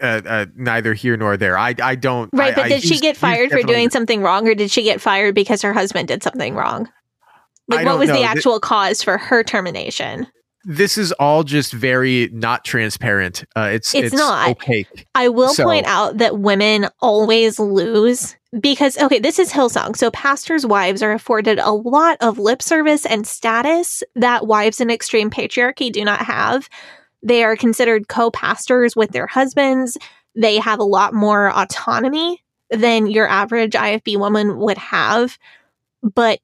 uh, uh, neither here nor there. I I don't. Right, I- but I- did she he's- get fired for doing something wrong or did she get fired because her husband did something wrong? Like I what was know. the Th- actual cause for her termination? This is all just very not transparent. Uh, it's It's not. opaque. I will So- point out that women always lose because, okay, this is Hillsong. So pastors' wives are afforded a lot of lip service and status that wives in extreme patriarchy do not have. They are considered co pastors with their husbands. They have a lot more autonomy than your average IFB woman would have. But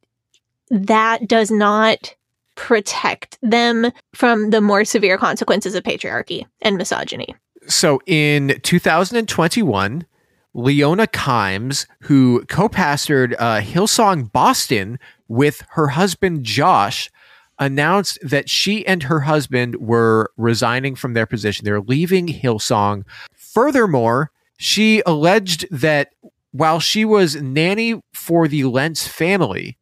that does not protect them from the more severe consequences of patriarchy and misogyny. So in 2021, Leona Kimes, who co-pastored uh, Hillsong Boston with her husband Josh, announced that she and her husband were resigning from their position. They're leaving Hillsong. Furthermore, she alleged that while she was nanny for the Lentz family,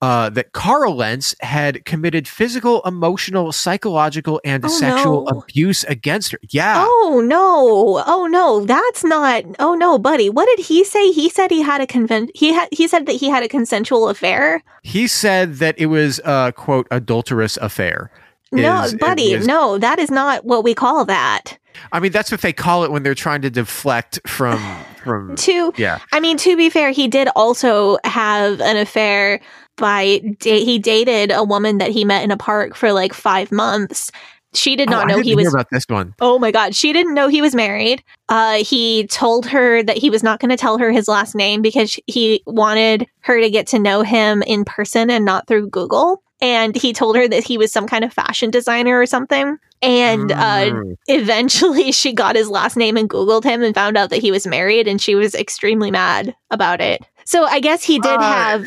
uh, that Carl Lentz had committed physical, emotional, psychological, and Oh, sexual no. abuse against her. Yeah. Oh no! Oh no! That's not. Oh no, buddy. What did he say? He said he had a conven- He had. He said that he had a consensual affair. He said that it was a quote adulterous affair. no, Is- buddy. was- no, that is not what we call that. I mean that's what they call it when they're trying to deflect from from. To Yeah. I mean, to be fair, he did also have an affair by da- he dated a woman that he met in a park for like five months. She did Oh, not I know he was. about this one. Oh my god, she didn't know he was married. Uh, he told her that he was not going to tell her his last name because he wanted her to get to know him in person and not through Google. And he told her that he was some kind of fashion designer or something. And uh, Mm. eventually she got his last name and Googled him and found out that he was married, and she was extremely mad about it. So I guess he did Uh, have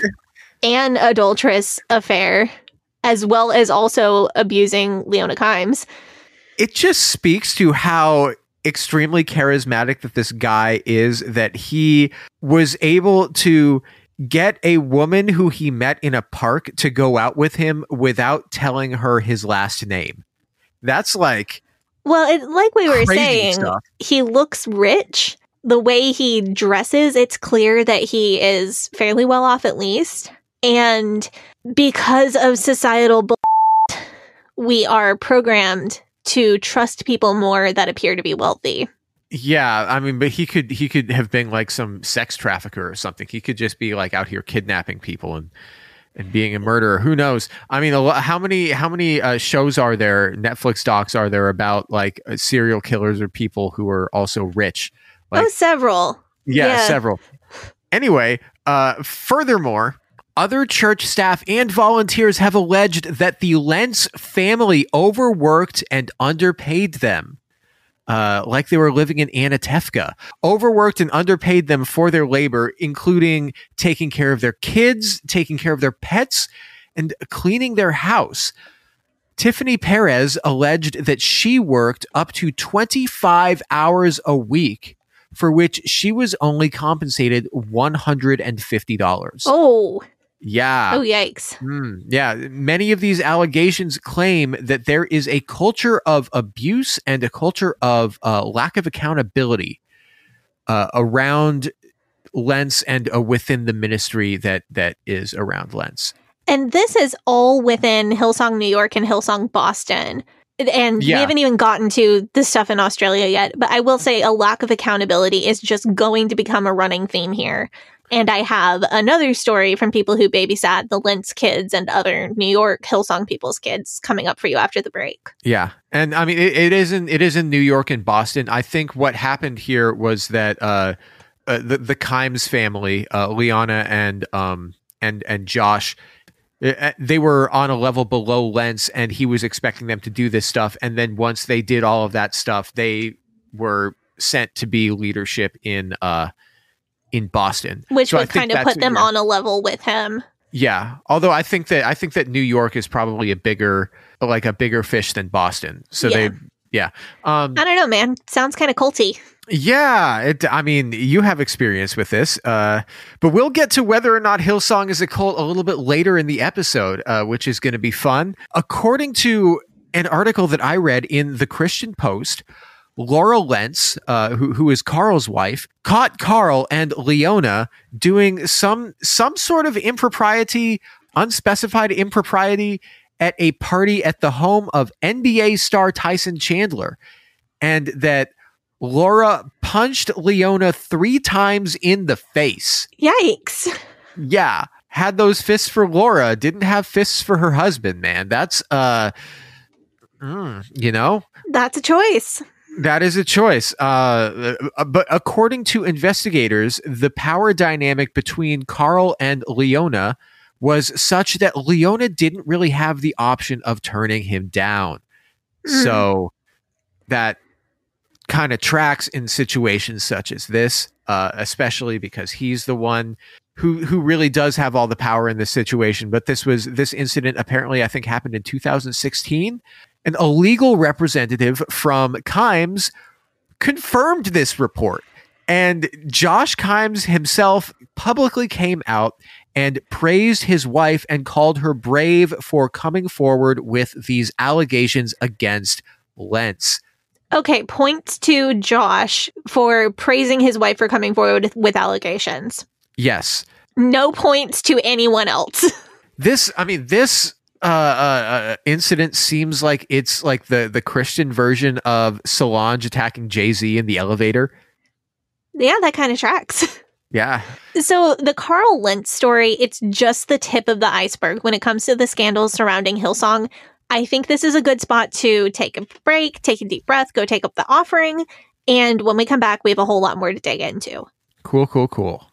an adulterous affair, as well as also abusing Leona Kimes. it just speaks to how extremely charismatic that this guy is that he was able to get a woman who he met in a park to go out with him without telling her his last name. That's like Well, it, like we were saying, stuff. he looks rich. The way he dresses, it's clear that he is fairly well off at least. And because of societal bull, we are programmed to trust people more that appear to be wealthy. Yeah, I mean, but he could he could have been like some sex trafficker or something. He could just be like out here kidnapping people and and being a murderer. Who knows? I mean, how many how many uh, shows are there? Netflix docs are there about like uh, serial killers or people who are also rich? Like, oh, several. yeah, yeah. several. Anyway, uh, furthermore, other church staff and volunteers have alleged that the Lentz family overworked and underpaid them. Uh, like they were living in Anatevka, overworked and underpaid them for their labor, including taking care of their kids, taking care of their pets, and cleaning their house. Tiffany Perez alleged that she worked up to 25 hours a week, for which she was only compensated $150. Oh, Yeah. oh, yikes. Mm, yeah, many of these allegations claim that there is a culture of abuse and a culture of uh, lack of accountability uh, around Lentz and uh, within the ministry that that is around Lentz. And this is all within Hillsong, New York and Hillsong, Boston. And Yeah. we haven't even gotten to the stuff in Australia yet. But I will say a lack of accountability is just going to become a running theme here. And I have another story from people who babysat the Lentz kids and other New York Hillsong people's kids coming up for you after the break. Yeah, and I mean it, it is in it is in New York and Boston. I think what happened here was that uh, uh, the the Kimes family, uh, Liana and um and and Josh, uh, they were on a level below Lentz, and he was expecting them to do this stuff. And then once they did all of that stuff, they were sent to be leadership in uh in Boston, Which So I would kind of put them on a level with him. Yeah, although I think that I think that New York is probably a bigger like a bigger fish than Boston. So Yeah. they yeah. Um I don't know, man. Sounds kind of culty. yeah, it, I mean, you have experience with this, uh, but we'll get to whether or not Hillsong is a cult a little bit later in the episode, uh, which is going to be fun. According to an article that I read in the Christian Post, Laura Lentz, uh, who, who is Carl's wife, caught Carl and Leona doing some some sort of impropriety, unspecified impropriety at a party at the home of NBA star Tyson Chandler, and that Laura punched Leona three times in the face. Yikes. Yeah. Had those fists for Laura, didn't have fists for her husband, man. That's uh mm, you know, That's a choice. That is a choice. Uh, uh, but according to investigators, the power dynamic between Carl and Leona was such that Leona didn't really have the option of turning him down. Mm. So that kind of tracks in situations such as this, uh, especially because he's the one who who really does have all the power in this situation. But this was this incident apparently I think happened in 2016. An illegal representative from Kimes confirmed this report And Josh Kimes himself publicly came out and praised his wife and called her brave for coming forward with these allegations against Lentz. Okay, points to Josh for praising his wife for coming forward with, allegations. Yes. No points to anyone else. This, I mean, this uh, uh, incident seems like it's like the the Christian version of Solange attacking Jay Z in the elevator. yeah, that kind of tracks. Yeah, So the Carl Lentz story, it's just the tip of the iceberg when it comes to the scandals surrounding Hillsong. I think this is a good spot to take a break, take a deep breath, go take up the offering, and when we come back, we have a whole lot more to dig into. cool, cool, cool.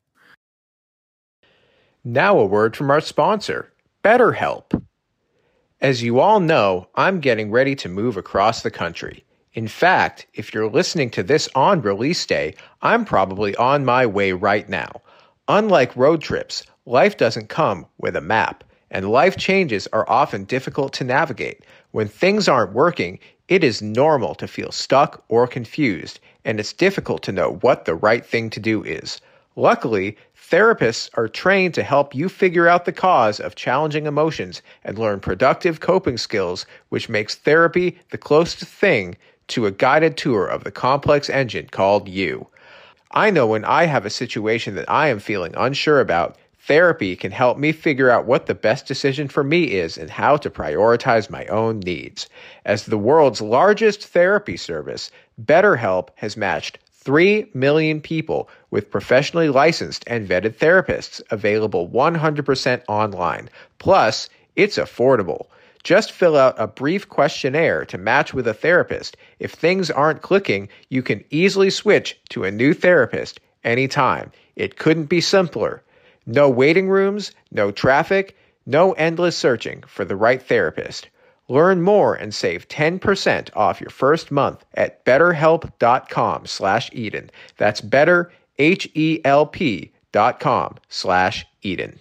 Now, a word from our sponsor, BetterHelp. As you all know, I'm getting ready to move across the country. In fact, if you're listening to this on release day, I'm probably on my way right now. Unlike road trips, life doesn't come with a map, and life changes are often difficult to navigate. When things aren't working, it is normal to feel stuck or confused, and it's difficult to know what the right thing to do is. Luckily, therapists are trained to help you figure out the cause of challenging emotions and learn productive coping skills, which makes therapy the closest thing to a guided tour of the complex engine called you. I know when I have a situation that I am feeling unsure about, therapy can help me figure out what the best decision for me is and how to prioritize my own needs. As the world's largest therapy service, BetterHelp has matched 3 million people with professionally licensed and vetted therapists available 100% online. Plus, it's affordable. Just fill out a brief questionnaire to match with a therapist. If things aren't clicking, you can easily switch to a new therapist anytime. It couldn't be simpler. No waiting rooms, no traffic, no endless searching for the right therapist. Learn more and save 10% off your first month at betterhelp.com slash Eden. That's better, H-E-L-P dot com slash Eden.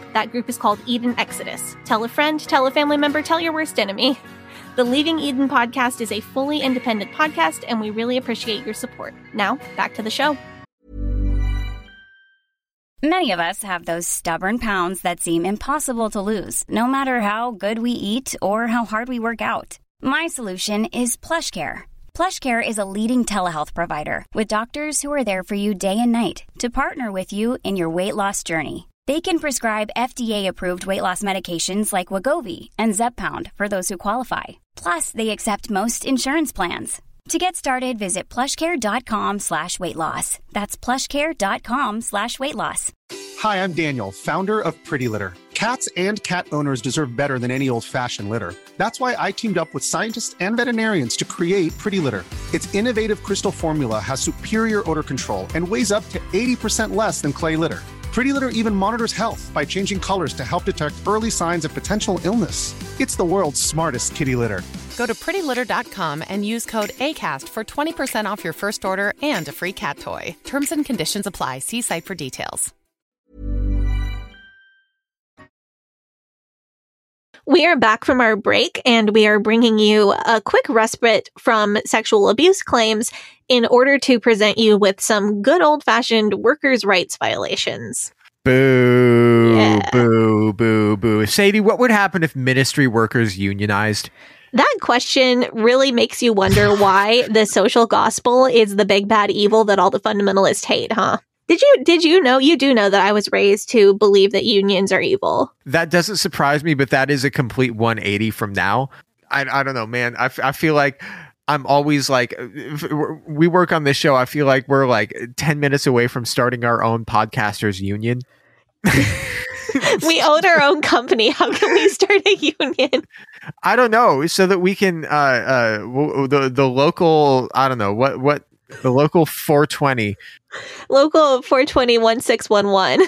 That group is called Eden Exodus. Tell a friend, tell a family member, tell your worst enemy. The Leaving Eden podcast is a fully independent podcast, and we really appreciate your support. Now, back to the show. Many of us have those stubborn pounds that seem impossible to lose, no matter how good we eat or how hard we work out. My solution is plush PlushCare. PlushCare is a leading telehealth provider with doctors who are there for you day and night to partner with you in your weight loss journey. They can prescribe FDA-approved weight loss medications like Wegovy and Zepbound for those who qualify. Plus, they accept most insurance plans. To get started, visit plushcare.com slash weight loss. That's plushcare.com slash weight loss. Hi, I'm Daniel, founder of Pretty Litter. Cats and cat owners deserve better than any old fashioned litter. That's why I teamed up with scientists and veterinarians to create Pretty Litter. Its innovative crystal formula has superior odor control and weighs up to 80% less than clay litter. Pretty Litter even monitors health by changing colors to help detect early signs of potential illness. It's the world's smartest kitty litter. Go to prettylitter.com and use code ACAST for 20% off your first order and a free cat toy. Terms and conditions apply. See site for details. We are back from our break and we are bringing you a quick respite from sexual abuse claims in order to present you with some good old fashioned workers' rights violations. Boo, Yeah. boo, boo, boo. Sadie, what would happen if ministry workers unionized? That question really makes you wonder why the social gospel is the big bad evil that all the fundamentalists hate, huh? Did you did you know you do know that I was raised to believe that unions are evil? That doesn't surprise me, but that is a complete 180 from now. I, I don't know, man. I, f- I feel like I'm always like, we work on this show. I feel like we're like 10 minutes away from starting our own podcasters union. we own our own company. How can we start a union? I don't know, so that we can uh uh w- the the local I don't know what what the local 420 Local 420 1611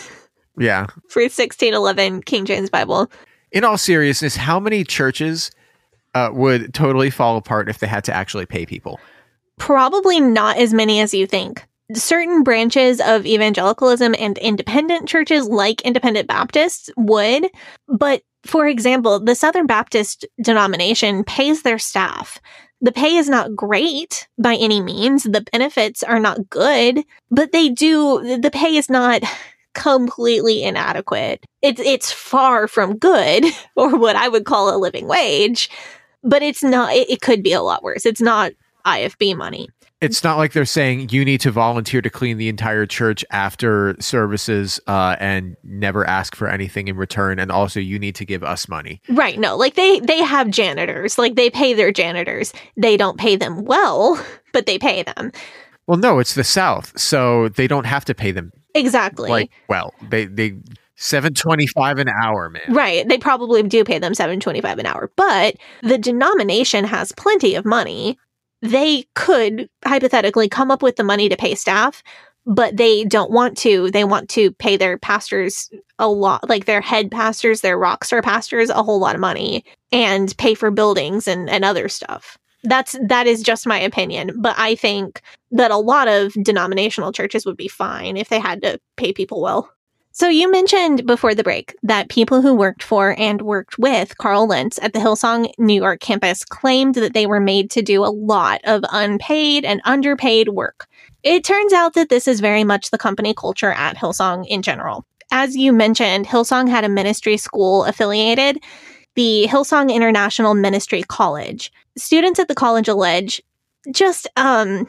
yeah for 1611 King James Bible. in all seriousness, how many churches uh, would totally fall apart if they had to actually pay people? Probably not as many as you think. Certain branches of evangelicalism and independent churches, like independent Baptists, would. But for example, the Southern Baptist denomination pays their staff. The pay is not great by any means. The benefits are not good, but they do, the pay is not completely inadequate. It's, it's far from good or what I would call a living wage, but it's not, it, it could be a lot worse. It's not IFB money. It's not like they're saying you need to volunteer to clean the entire church after services uh, and never ask for anything in return, and also you need to give us money. Right. No, like they they have janitors. Like they pay their janitors. They don't pay them well, but they pay them. Well, no, it's the South, so they don't have to pay them Exactly. like well. They they seven twenty five an hour, man. right. They probably do pay them 725 an hour, but the denomination has plenty of money. They could hypothetically come up with the money to pay staff, but they don't want to. They want to pay their pastors a lot, like their head pastors, their rock star pastors, a whole lot of money and pay for buildings and, and other stuff. That's that is just my opinion, but I think that a lot of denominational churches would be fine if they had to pay people well. So you mentioned before the break that people who worked for and worked with Carl Lentz at the Hillsong New York campus claimed that they were made to do a lot of unpaid and underpaid work. It turns out that this is very much the company culture at Hillsong in general. As you mentioned, Hillsong had a ministry school affiliated, the Hillsong International Ministry College. Students at the college allege just um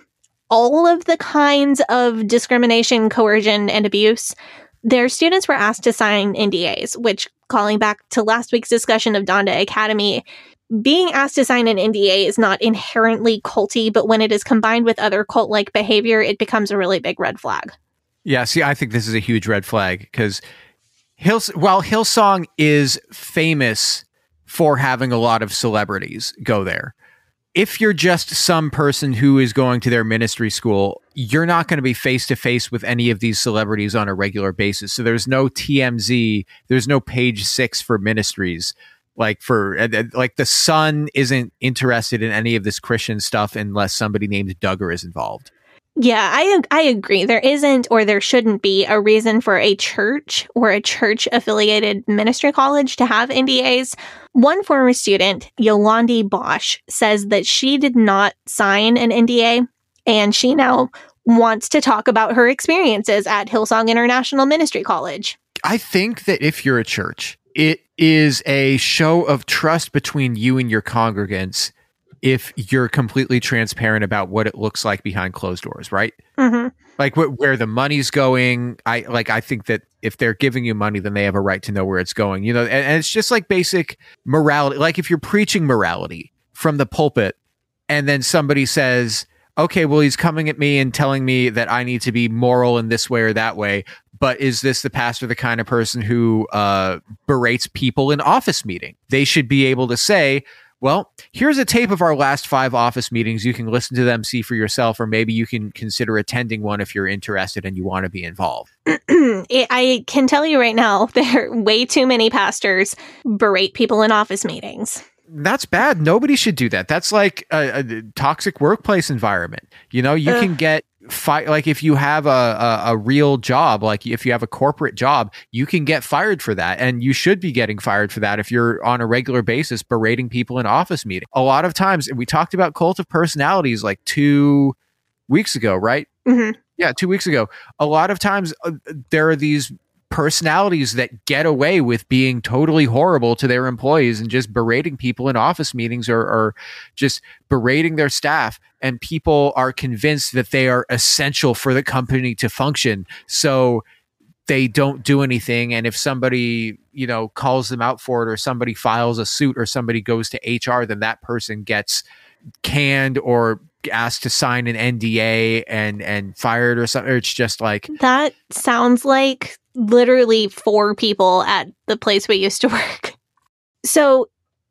all of the kinds of discrimination, coercion, and abuse their students were asked to sign NDAs, which, calling back to last week's discussion of Donda Academy, being asked to sign an NDA is not inherently culty, but when it is combined with other cult like behavior, it becomes a really big red flag. Yeah, see, I think this is a huge red flag because Hills while Hillsong is famous for having a lot of celebrities go there, if you're just some person who is going to their ministry school, you're not going to be face to face with any of these celebrities on a regular basis. So there's no TMZ, there's no page six for ministries. Like for like the Sun isn't interested in any of this Christian stuff unless somebody named Duggar is involved. Yeah, I I agree. There isn't or there shouldn't be a reason for a church or a church affiliated ministry college to have NDAs. One former student, Yolandi Bosch, says that she did not sign an NDA and she now wants to talk about her experiences at Hillsong International Ministry College. I think that if you're a church, it is a show of trust between you and your congregants if you're completely transparent about what it looks like behind closed doors, right? Mm-hmm. Like wh- where the money's going. I like. I think that if they're giving you money, then they have a right to know where it's going. You know, and, and it's just like basic morality. Like if you're preaching morality from the pulpit, and then somebody says, "Okay, well, he's coming at me and telling me that I need to be moral in this way or that way." But is this the pastor the kind of person who uh, berates people in office meeting? They should be able to say, well, here's a tape of our last five office meetings. You can listen to them, see for yourself, or maybe you can consider attending one if you're interested and you want to be involved. I can tell you right now, there are way too many pastors berate people in office meetings. That's bad. Nobody should do that. That's like a, a toxic workplace environment. You know, you can get fight like if you have a, a a real job, like if you have a corporate job, you can get fired for that, and you should be getting fired for that if you're on a regular basis berating people in office meeting. A lot of times, and we talked about cult of personalities like two weeks ago, right? Mm-hmm. Yeah, two weeks ago. A lot of times uh, there are these personalities that get away with being totally horrible to their employees and just berating people in office meetings or, or just berating their staff. And people are convinced that they are essential for the company to function. So they don't do anything. And if somebody, you know, calls them out for it or somebody files a suit or somebody goes to HR, then that person gets canned or asked to sign an NDA and and fired or something. It's just like That sounds like literally four people at the place we used to work. So,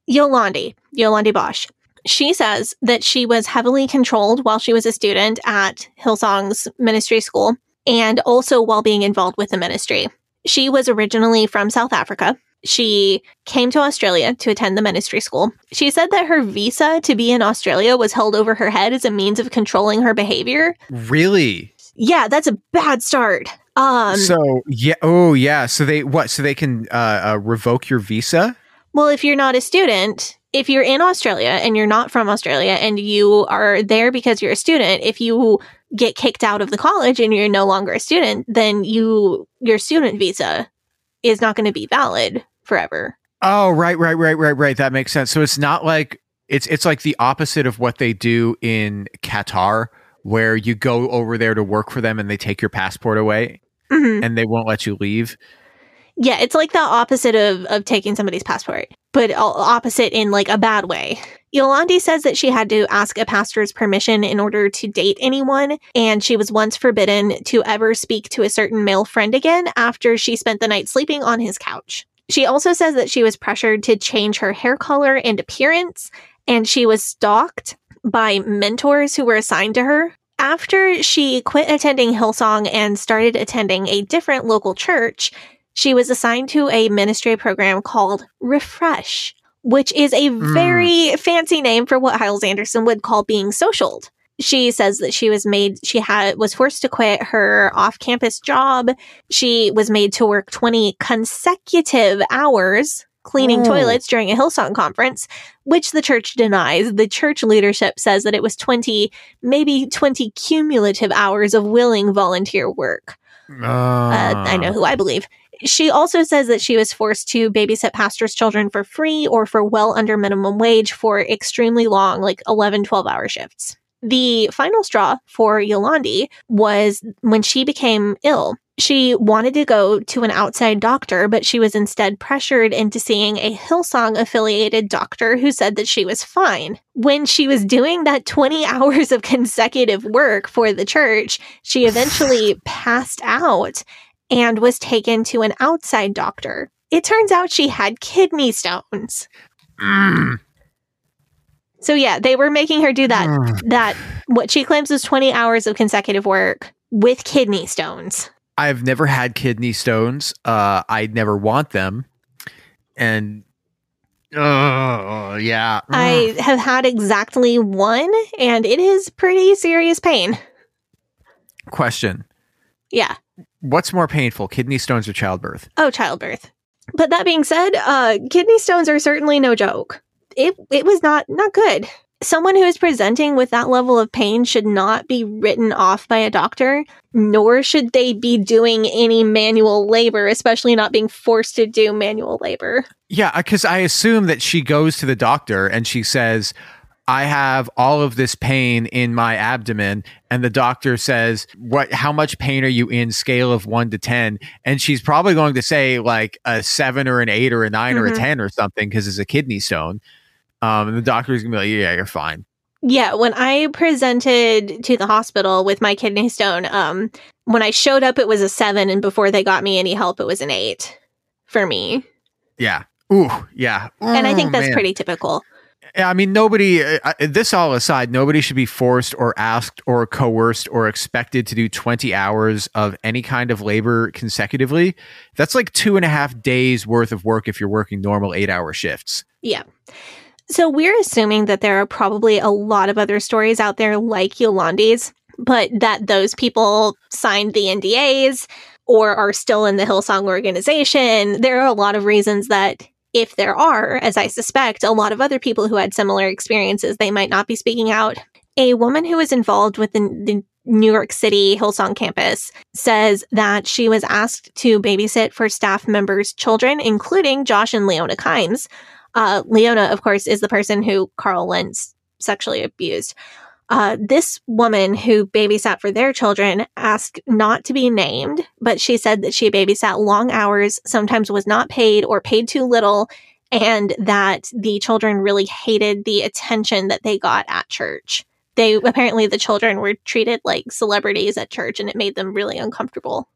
Yolandi, Yolandi Bosch, she says that she was heavily controlled while she was a student at Hillsong's ministry school and also while being involved with the ministry. She was originally from South Africa. She came to Australia to attend the ministry school. She said that her visa to be in Australia was held over her head as a means of controlling her behavior. Really? Yeah, that's a bad start. Um, so yeah, oh yeah. So they what? So they can uh, uh, revoke your visa? well, if you're not a student, if you're in Australia and you're not from Australia and you are there because you're a student, if you get kicked out of the college and you're no longer a student, then you your student visa is not going to be valid forever. Oh, right, right, right, right, right. That makes sense. So it's not like it's it's like the opposite of what they do in Qatar, where you go over there to work for them and they take your passport away Mhm. and they won't let you leave. Yeah, it's like the opposite of of taking somebody's passport, but opposite in like a bad way. Yolandi says that she had to ask a pastor's permission in order to date anyone, and she was once forbidden to ever speak to a certain male friend again after she spent the night sleeping on his couch. She also says that she was pressured to change her hair color and appearance, and she was stalked by mentors who were assigned to her. After she quit attending Hillsong and started attending a different local church, she was assigned to a ministry program called Refresh, which is a hmm. very fancy name for what Hyles Anderson would call being socialed. She says that she was made, she had, was forced to quit her off campus job. She was made to work 20 consecutive hours cleaning Oh. toilets during a Hillsong conference, which the church denies. The church leadership says that it was 20, maybe 20 cumulative hours of willing volunteer work. Uh, I know who I believe. She also says that she was forced to babysit pastors' children for free or for well under minimum wage for extremely long, like 11, 12 hour shifts. The final straw for Yolandi was when she became ill. She wanted to go to an outside doctor, but she was instead pressured into seeing a Hillsong affiliated doctor who said that she was fine. When she was doing that 20 hours of consecutive work for the church, she eventually passed out and was taken to an outside doctor. It turns out she had kidney stones. Mm. So yeah, they were making her do that mm. that what she claims was 20 hours of consecutive work with kidney stones. I've never had kidney stones. Uh, I never want them, and oh yeah, I have had exactly one and it is pretty serious pain. question: Yeah. What's more painful, kidney stones or childbirth? Oh, childbirth. But that being said, uh, kidney stones are certainly no joke. It it was not not good. Someone who is presenting with that level of pain should not be written off by a doctor, nor should they be doing any manual labor, especially not being forced to do manual labor. Yeah, because I assume that she goes to the doctor and she says, I have all of this pain in my abdomen. And the doctor says, What how much pain are you in scale of one to ten? And she's probably going to say like a seven or an eight or a 9 or a Mhm. ten or something because it's a kidney stone. Um, and the doctor's gonna be like, Yeah, you're fine. Yeah, when I presented to the hospital with my kidney stone, um, when I showed up, it was a seven, and before they got me any help, it was an eight for me. Yeah. Ooh, yeah. and I think that's man. pretty typical. Yeah, I mean, nobody, uh, uh, this all aside, nobody should be forced or asked or coerced or expected to do 20 hours of any kind of labor consecutively. That's like two and a half days worth of work if you're working normal eight hour shifts. Yeah. So we're assuming that there are probably a lot of other stories out there like Yolandi's, but that those people signed the NDAs or are still in the Hillsong organization. There are a lot of reasons that if there are, as I suspect, a lot of other people who had similar experiences, they might not be speaking out. A woman who was involved with the, the New York City Hillsong campus says that she was asked to babysit for staff members' children, including Josh and Leona Kimes. Uh, Leona, of course, is the person who Carl Lentz sexually abused. Uh, this woman who babysat for their children asked not to be named, but she said that she babysat long hours, sometimes was not paid or paid too little, and that the children really hated the attention that they got at church. They apparently the children were treated like celebrities at church, and it made them really uncomfortable.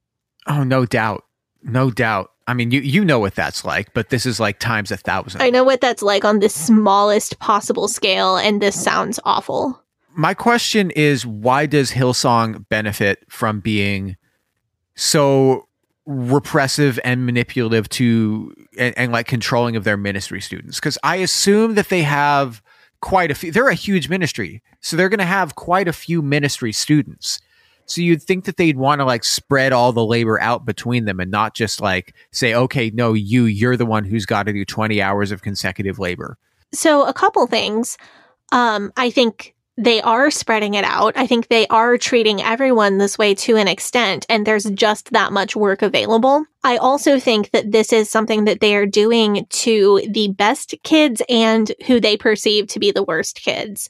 Oh, no doubt. No doubt. I mean, you you know what that's like, but this is like times a thousand. I know what that's like on the smallest possible scale, and this sounds awful. My question is why does Hillsong benefit from being so repressive and manipulative to and, and like controlling of their ministry students? Because I assume that they have quite a few they're a huge ministry. So they're gonna have quite a few ministry students. So you'd think that they'd want to like spread all the labor out between them and not just like say, okay, no, you, you're the one who's got to do 20 hours of consecutive labor. So, a couple things. Um, I think they are spreading it out. I think they are treating everyone this way to an extent, and there's just that much work available. I also think that this is something that they are doing to the best kids and who they perceive to be the worst kids.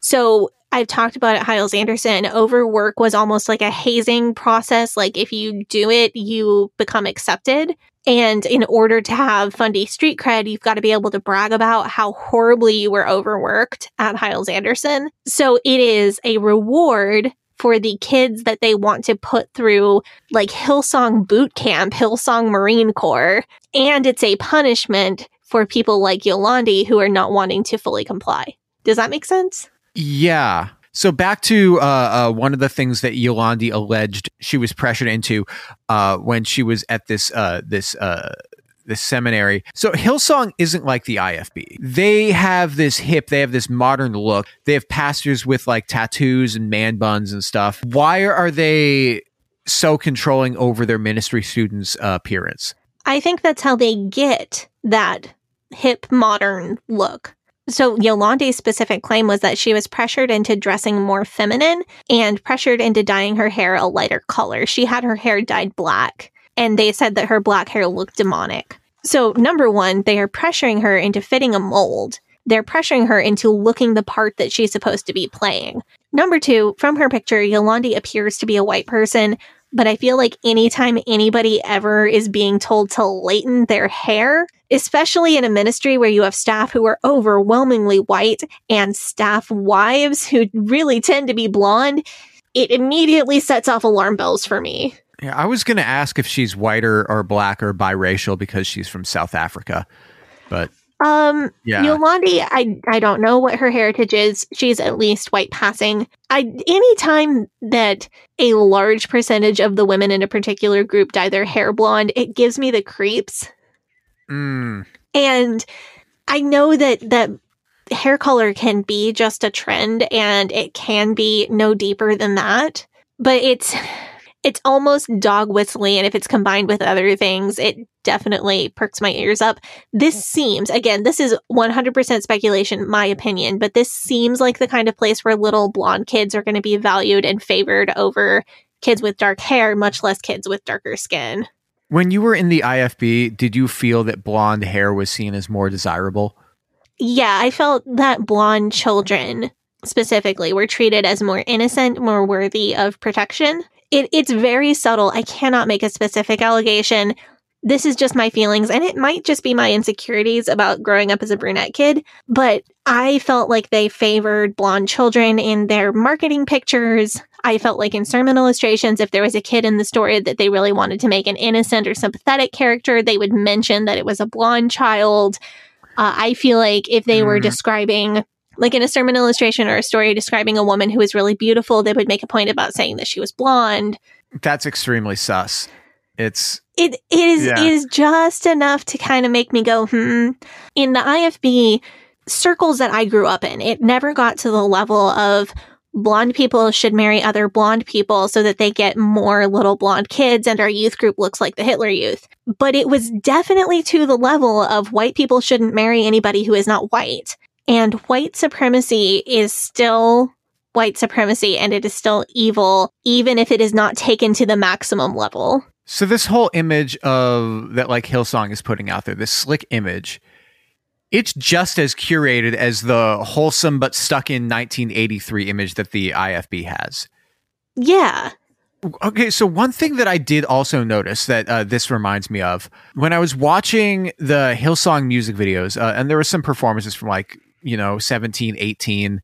So, I've talked about it, Hyles Anderson. Overwork was almost like a hazing process. Like if you do it, you become accepted. And in order to have Fundy street cred, you've got to be able to brag about how horribly you were overworked at Hyles Anderson. So it is a reward for the kids that they want to put through like Hillsong boot camp, Hillsong Marine Corps. And it's a punishment for people like Yolandi who are not wanting to fully comply. Does that make sense? Yeah. So back to uh, uh, one of the things that Yolandi alleged she was pressured into uh, when she was at this uh, this uh, this seminary. So Hillsong isn't like the IFB. They have this hip, they have this modern look. They have pastors with like tattoos and man buns and stuff. Why are they so controlling over their ministry students' appearance? I think that's how they get that hip modern look. So Yolande's specific claim was that she was pressured into dressing more feminine and pressured into dyeing her hair a lighter color. She had her hair dyed black, and they said that her black hair looked demonic. So, number one, they are pressuring her into fitting a mold. They're pressuring her into looking the part that she's supposed to be playing. Number two, from her picture, Yolande appears to be a white person, but I feel like anytime anybody ever is being told to lighten their hair, especially in a ministry where you have staff who are overwhelmingly white and staff wives who really tend to be blonde, it immediately sets off alarm bells for me. Yeah, I was going to ask if she's whiter or black or biracial because she's from South Africa, but um, Yeah. Yolandi, I I don't know what her heritage is. She's at least white passing. I anytime that a large percentage of the women in a particular group dye their hair blonde, it gives me the creeps. Mm, And I know that that hair color can be just a trend and it can be no deeper than that, but it's it's almost dog whistling and if it's combined with other things, it definitely perks my ears up. This seems again, this is 100% speculation, my opinion, but this seems like the kind of place where little blonde kids are going to be valued and favored over kids with dark hair, much less kids with darker skin. When you were in the IFB, did you feel that blonde hair was seen as more desirable? Yeah, I felt that blonde children specifically were treated as more innocent, more worthy of protection. It, it's very subtle. I cannot make a specific allegation. This is just my feelings, and it might just be my insecurities about growing up as a brunette kid, but I felt like they favored blonde children in their marketing pictures. I felt like in sermon illustrations, if there was a kid in the story that they really wanted to make an innocent or sympathetic character, they would mention that it was a blonde child. Uh, I feel like if they were Mhm. describing, like in a sermon illustration or a story describing a woman who was really beautiful, they would make a point about saying that she was blonde. That's extremely sus. It's It is Yeah. is just enough to kind of make me go, hmm. In the IFB circles that I grew up in, it never got to the level of blonde people should marry other blonde people so that they get more little blonde kids and our youth group looks like the Hitler Youth. But it was definitely to the level of white people shouldn't marry anybody who is not white. And white supremacy is still white supremacy and it is still evil, even if it is not taken to the maximum level. So this whole image of that like Hillsong is putting out there, this slick image, it's just as curated as the wholesome but stuck in 1983 image that the IFB has. Yeah. Okay, so one thing that I did also notice that uh, this reminds me of when I was watching the Hillsong music videos, uh, and there were some performances from like, you know, 17, 18.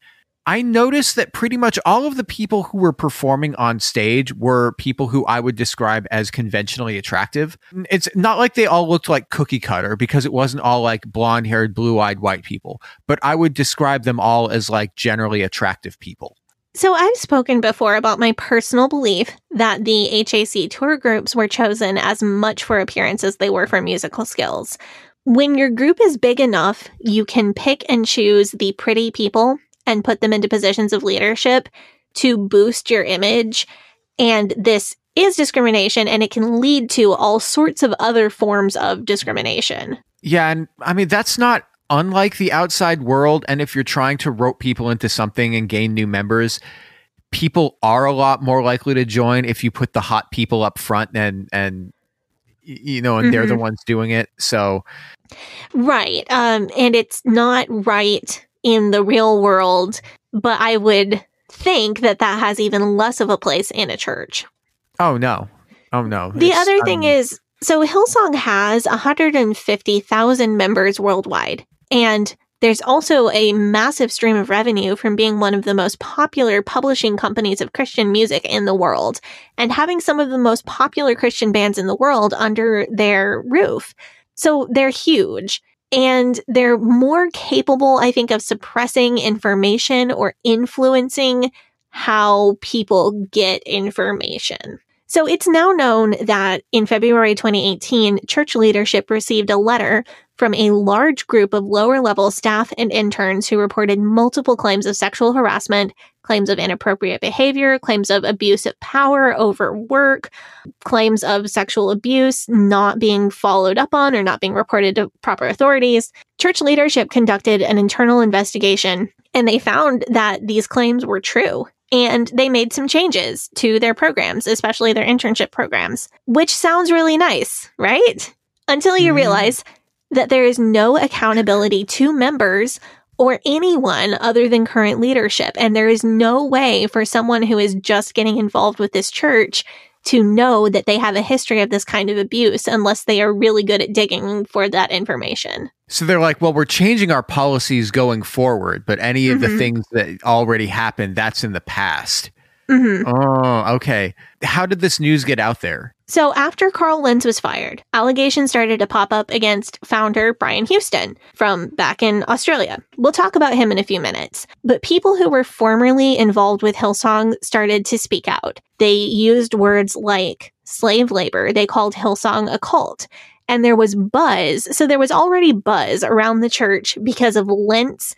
I noticed that pretty much all of the people who were performing on stage were people who I would describe as conventionally attractive. It's not like they all looked like cookie cutter because it wasn't all like blonde haired, blue eyed white people, but I would describe them all as like generally attractive people. So, I've spoken before about my personal belief that the HAC tour groups were chosen as much for appearance as they were for musical skills. When your group is big enough, you can pick and choose the pretty people and put them into positions of leadership to boost your image. And this is discrimination and it can lead to all sorts of other forms of discrimination. Yeah. And I mean, that's not unlike the outside world. And if you're trying to rope people into something and gain new members, people are a lot more likely to join if you put the hot people up front and, and, you know, and mm-hmm. they're the mm-hmm. ones doing it. So, right. Um, and it's not right in the real world, but I would think that that has even less of a place in a church. Oh, no. Oh, no. The it's, other thing um, is so Hillsong has 150,000 members worldwide. And there's also a massive stream of revenue from being one of the most popular publishing companies of Christian music in the world and having some of the most popular Christian bands in the world under their roof. So they're huge and they're more capable, I think, of suppressing information or influencing how people get information. So it's now known that in February 2018, church leadership received a letter from a large group of lower level staff and interns who reported multiple claims of sexual harassment, claims of inappropriate behavior, claims of abuse of power over work, claims of sexual abuse not being followed up on or not being reported to proper authorities. Church leadership conducted an internal investigation and they found that these claims were true. And they made some changes to their programs, especially their internship programs, which sounds really nice, right? Until you mm. realize that there is no accountability to members or anyone other than current leadership. And there is no way for someone who is just getting involved with this church to know that they have a history of this kind of abuse unless they are really good at digging for that information. So they're like, well, we're changing our policies going forward, but any of mm-hmm. the things that already happened, that's in the past. Mm-hmm. Oh, okay. How did this news get out there? So, after Carl Lentz was fired, allegations started to pop up against founder Brian Houston from back in Australia. We'll talk about him in a few minutes. But people who were formerly involved with Hillsong started to speak out. They used words like slave labor, they called Hillsong a cult. And there was buzz. So, there was already buzz around the church because of Lentz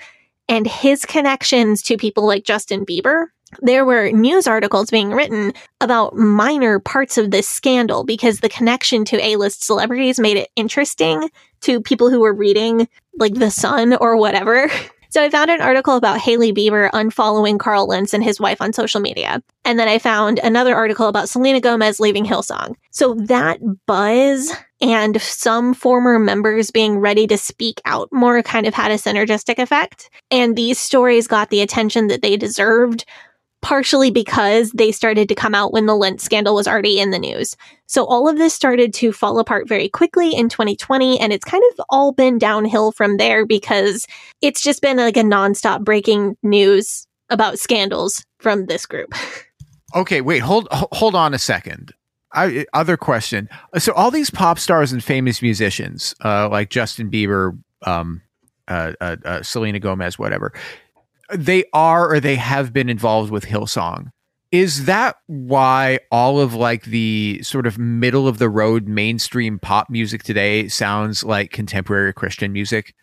and his connections to people like Justin Bieber there were news articles being written about minor parts of this scandal because the connection to A-list celebrities made it interesting to people who were reading like The Sun or whatever. So I found an article about Hailey Bieber unfollowing Carl Lentz and his wife on social media. And then I found another article about Selena Gomez leaving Hillsong. So that buzz and some former members being ready to speak out more kind of had a synergistic effect. And these stories got the attention that they deserved partially because they started to come out when the Lentz scandal was already in the news. So all of this started to fall apart very quickly in 2020, and it's kind of all been downhill from there because it's just been like a nonstop breaking news about scandals from this group. Okay, wait, hold hold on a second. I, other question. So all these pop stars and famous musicians, uh, like Justin Bieber, um, uh, uh, uh Selena Gomez, whatever, they are or they have been involved with Hillsong. Is that why all of like the sort of middle of the road mainstream pop music today sounds like contemporary Christian music?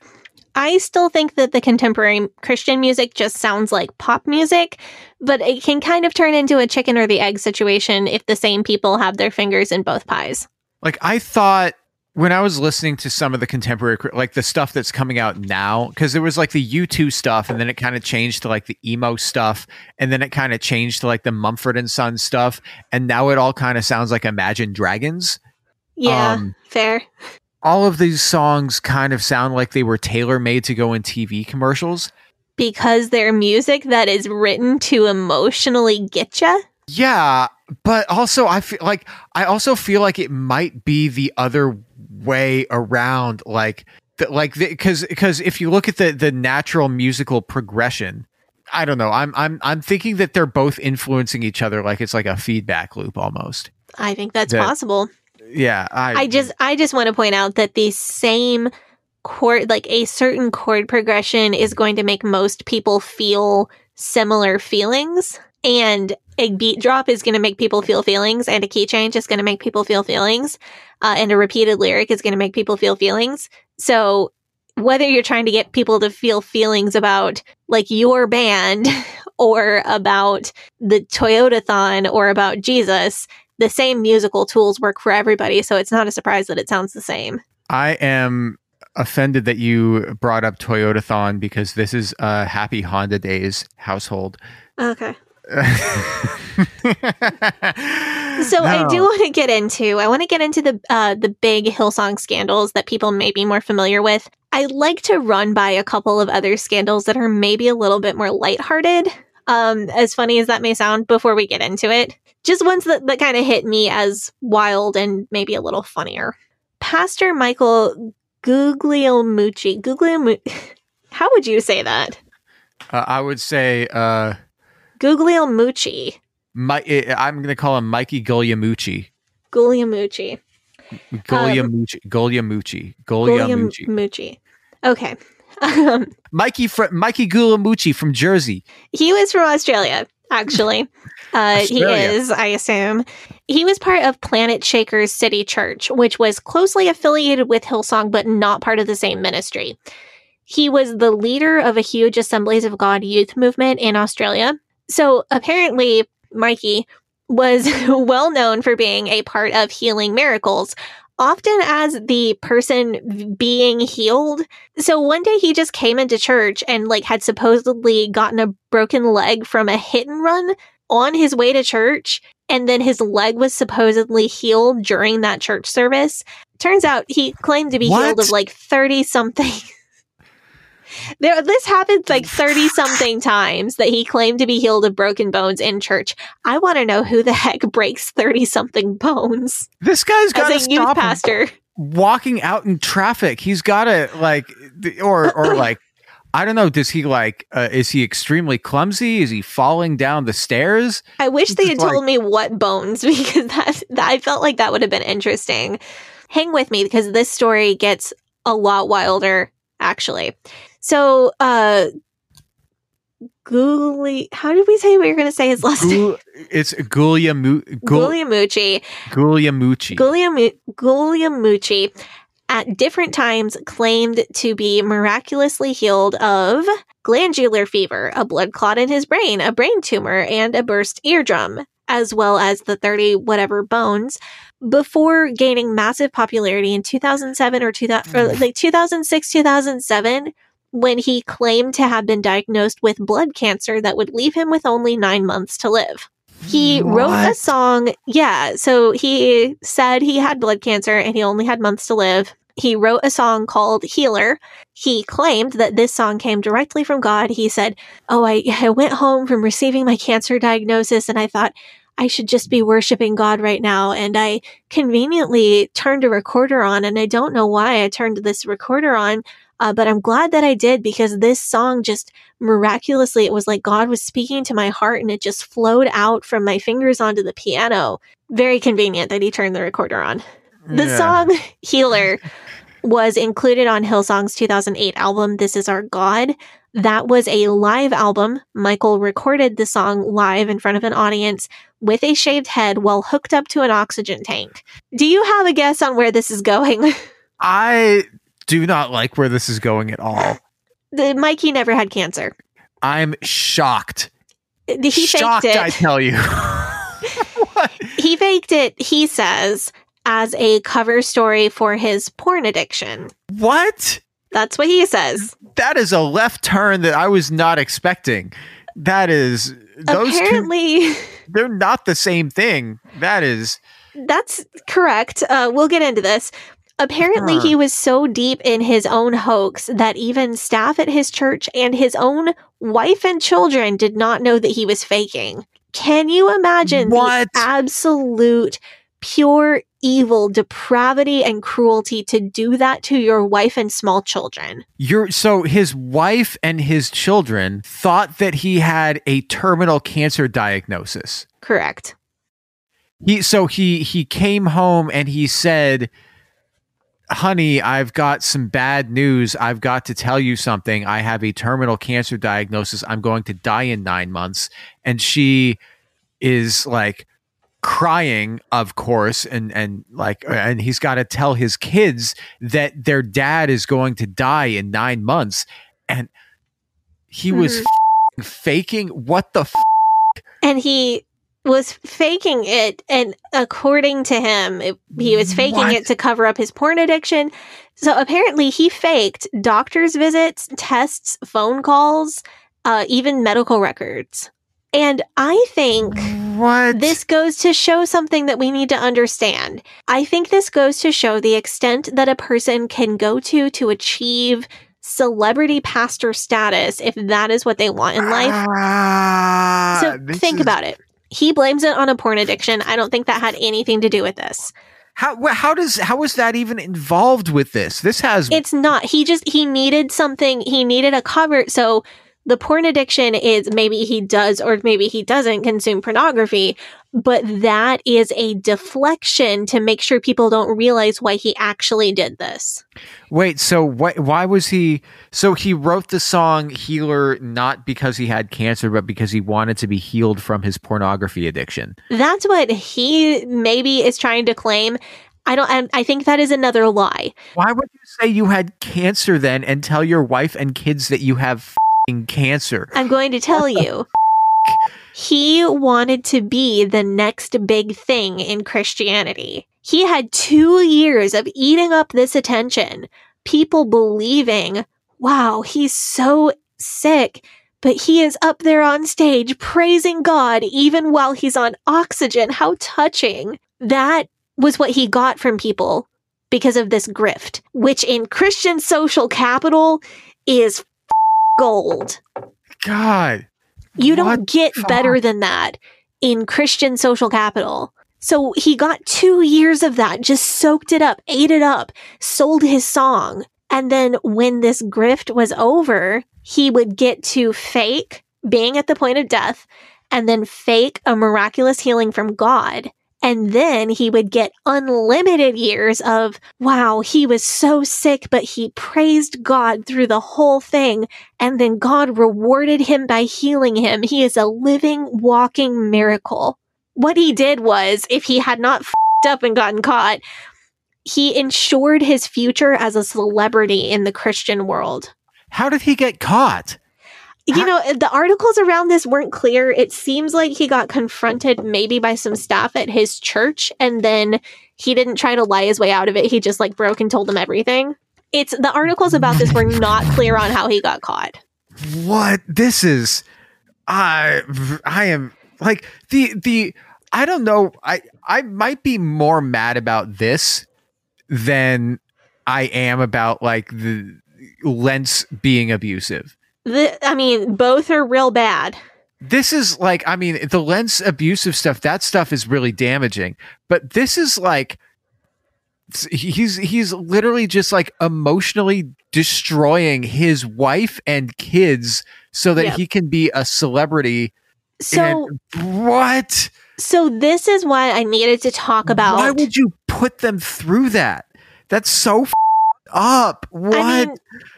I still think that the contemporary Christian music just sounds like pop music, but it can kind of turn into a chicken or the egg situation if the same people have their fingers in both pies. Like I thought when I was listening to some of the contemporary, like the stuff that's coming out now, because there was like the U2 stuff, and then it kind of changed to like the emo stuff, and then it kind of changed to like the Mumford and Son stuff, and now it all kind of sounds like Imagine Dragons. Yeah, um, fair. All of these songs kind of sound like they were tailor made to go in TV commercials because they're music that is written to emotionally get you. Yeah, but also I feel like I also feel like it might be the other way around like the, like because because if you look at the the natural musical progression I don't know. I'm I'm I'm thinking that they're both influencing each other like it's like a feedback loop almost. I think that's That- possible. Yeah, I I just I just want to point out that the same chord like a certain chord progression is going to make most people feel similar feelings and a beat drop is going to make people feel feelings and a key change is going to make people feel feelings uh, and a repeated lyric is going to make people feel feelings so whether you're trying to get people to feel feelings about like your band or about the Toyotathon or about Jesus, the same musical tools work for everybody. So it's not a surprise that it sounds the same. I am offended that you brought up Toyotathon because this is a Happy Honda Days household. Okay. So I do want to get into I want to get into the uh, the big Hillsong scandals that people may be more familiar with. I like to run by a couple of other scandals that are maybe a little bit more lighthearted. Um, as funny as that may sound, before we get into it, just ones that, that kind of hit me as wild and maybe a little funnier. Pastor Michael Guglielmucci, Guglielmucci, how would you say that? Uh, I would say uh, Guglielmucci, my, I'm going to call him Mikey Gulyamucci. Guglielmucci. Gulyamucci. Gulyamucci. Gulyamucci. Guglielmucci. Okay. Um, Mikey fr- Mikey Gulamucci from Jersey. he was from Australia, actually. Uh, he is, I assume. He was part of Planetshakers City Church, which was closely affiliated with Hillsong, but not part of the same ministry. He was the leader of a huge Assemblies of God youth movement in Australia. So apparently, Mikey was well known for being a part of healing miracles, often as the person being healed. So one day he just came into church and like had supposedly gotten a broken leg from a hit and run on his way to church. And then his leg was supposedly healed during that church service. Turns out he claimed to be healed of like 30 something. There, this happened like 30 something times that he claimed to be healed of broken bones in church. I want to know who the heck breaks 30 something bones This guy's got to a youth stop pastor. walking out in traffic. He's got to like, or or like, I don't know. Does he like? Uh, is he extremely clumsy? Is he falling down the stairs? I wish they had Just told me what bones because that, that I felt like that would have been interesting. Hang with me because this story gets a lot wilder actually. So, uh Guli, how did we say what you're going to say his last name? It's Guglielmucci. Gulyamucci. Guglielmu- Guglielmucci at different times claimed to be miraculously healed of glandular fever, a blood clot in his brain, a brain tumor, and a burst eardrum, as well as the 30 whatever bones, before gaining massive popularity in 2007 or, 2000, or like 2006, 2007, when he claimed to have been diagnosed with blood cancer that would leave him with only nine months to live. He wrote a song. Yeah. So he said he had blood cancer and he only had months to live. He wrote a song called Healer. He claimed that this song came directly from God. He said, Oh, I, I went home from receiving my cancer diagnosis and I thought I should just be worshiping God right now. And I conveniently turned a recorder on and I don't know why I turned this recorder on. Uh, but I'm glad that I did because this song just miraculously, it was like God was speaking to my heart and it just flowed out from my fingers onto the piano. Very convenient that he turned the recorder on. The Yeah. song Healer was included on Hillsong's 2008 album, This Is Our God. That was a live album. Michael recorded the song live in front of an audience with a shaved head while hooked up to an oxygen tank. Do you have a guess on where this is going? I do not like where this is going at all. the Mikey never had cancer. I'm shocked. He shocked, it. I tell you. What? He faked it, he says, as a cover story for his porn addiction. What? That's what he says. That is a left turn that I was not expecting. That is those two. Apparently, They're not the same thing. That is that's correct. Uh, we'll get into this. Apparently, he was so deep in his own hoax that even staff at his church and his own wife and children did not know that he was faking. Can you imagine What? the absolute pure evil, depravity, and cruelty to do that to your wife and small children. You're so his wife and his children thought that he had a terminal cancer diagnosis. Correct. He so he he came home and he said, "Honey, I've got some bad news. I've got to tell you something. I have a terminal cancer diagnosis. I'm going to die in 9 months." And she is like crying of course and and like and he's got to tell his kids that their dad is going to die in 9 months and he was Mhm. f- faking what the f- And he was faking it. And according to him, it, he was faking What? it to cover up his porn addiction. So apparently, he faked doctor's visits, tests, phone calls, uh, even medical records. And I think what this goes to show something that we need to understand. I think this goes to show the extent that a person can go to to achieve celebrity pastor status if that is what they want in life. Ah, So think is- about it. He blames it on a porn addiction. I don't think that had anything to do with this. How how does how is that even involved with this? This has It's not. He just he needed something. He needed a cover. So the porn addiction is maybe he does or maybe he doesn't consume pornography, but that is a deflection to make sure people don't realize why he actually did this. wait. So why why was he? So he wrote the song "Healer" not because he had cancer, but because he wanted to be healed from his pornography addiction. That's what he maybe is trying to claim. I don't. I, I think that is another lie. Why would you say you had cancer then, and tell your wife and kids that you have cancer? I'm going to tell you. He wanted to be the next big thing in Christianity. He had two years of eating up this attention, people believing, wow, he's so sick, but he is up there on stage praising God even while he's on oxygen. How touching. That was what he got from people because of this grift, which in Christian social capital is gold. God, You don't get the better than that in Christian social capital. So he got two years of that, just soaked it up, ate it up, sold his song. And then when this grift was over, he would get to fake being at the point of death and then fake a miraculous healing from God. And then he would get unlimited years of, wow, he was so sick, but he praised God through the whole thing. And then God rewarded him by healing him. He is a living, walking miracle. What he did was, if he had not fed up and gotten caught, he ensured his future as a celebrity in the Christian world. how did he get caught? You know, uh, the articles around this weren't clear. It seems like he got confronted maybe by some staff at his church, and then he didn't try to lie his way out of it. He just like broke and told them everything. It's the articles about this were not clear on how he got caught. what this is i i am like the the i don't know i i might be more mad about this than i am about like the lentz being abusive The, I mean, both are real bad. this is like i mean the Lentz abusive stuff that stuff is really damaging but this is like he's he's literally just like emotionally destroying his wife and kids so that Yep. he can be a celebrity So, and what so this is why I needed to talk about. why would you put them through that that's so f- up what I mean,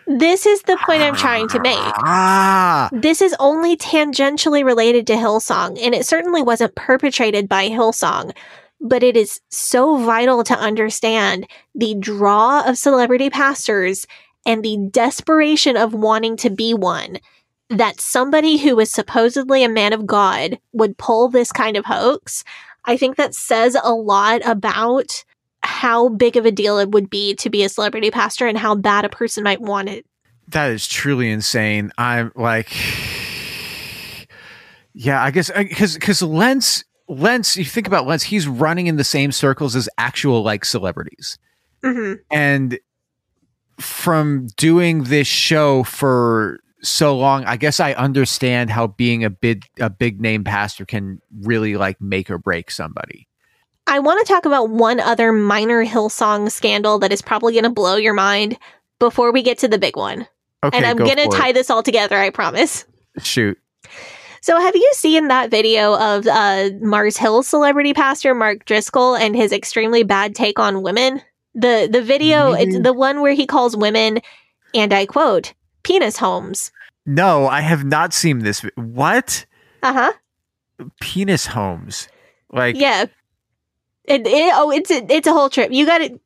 this is the point I'm trying to make. ah This is only tangentially related to Hillsong, and it certainly wasn't perpetrated by Hillsong, but it is so vital to understand the draw of celebrity pastors and the desperation of wanting to be one that somebody who is supposedly a man of God would pull this kind of hoax. I think that says a lot about how big of a deal it would be to be a celebrity pastor and how bad a person might want it. that is truly insane. I'm like, yeah, I guess because because Lentz Lentz, you think about Lentz, he's running in the same circles as actual like celebrities, hmm and from doing this show for so long, I guess I understand how being a big a big name pastor can really like make or break somebody. I want to talk about one other minor Hillsong scandal that is probably going to blow your mind before we get to the big one. Okay, and I'm go going to for it. tie this all together, I promise. Shoot. So, have you seen that video of uh, Mars Hill celebrity pastor Mark Driscoll and his extremely bad take on women? The the video, it's the one where he calls women, and I quote, penis homes. No, I have not seen this. What? Uh huh. Penis homes. Like Yeah. It, it, oh, it's a, it's a whole trip. You got it.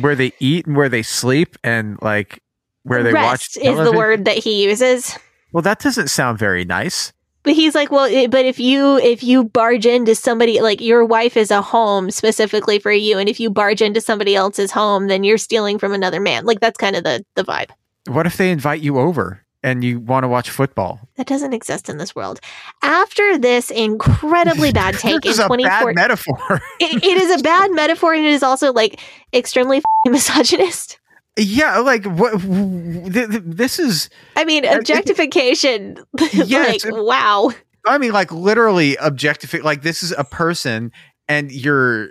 where they eat and where they sleep and like where they watch is the word that he uses. Well, that doesn't sound very nice. But he's like, well, it, but if you if you barge into somebody like your wife is a home specifically for you, and if you barge into somebody else's home, then you're stealing from another man. Like that's kind of the the vibe. What if they invite you over and you want to watch football? That doesn't exist in this world. After this incredibly bad take in this is a bad metaphor. it, it is a bad metaphor, and it is also like extremely f***ing misogynist. yeah, like what? th- th- This is. I mean, Uh, it- objectification. Yes, like wow. I mean, like literally objectify. Like this is a person, and you're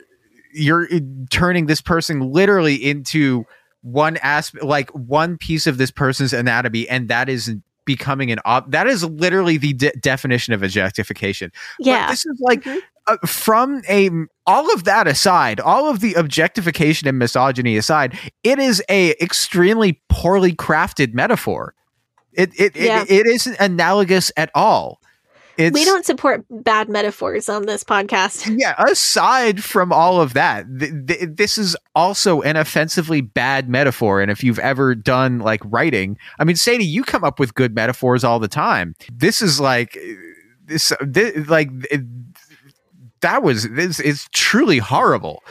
you're turning this person literally into one aspect, like one piece of this person's anatomy, and that is becoming an ob. That is literally the de- definition of objectification. But Yeah. this is like Mhm. uh, from a all of that aside, all of the objectification and misogyny aside, it is a extremely poorly crafted metaphor. It it Yeah. it, it isn't analogous at all. It's, we don't support bad metaphors on this podcast. yeah, aside from all of that, th- th- this is also an offensively bad metaphor. And if you've ever done like writing, I mean, Sadie, you come up with good metaphors all the time. This is like uh, this, uh, this like it, that was this is truly horrible.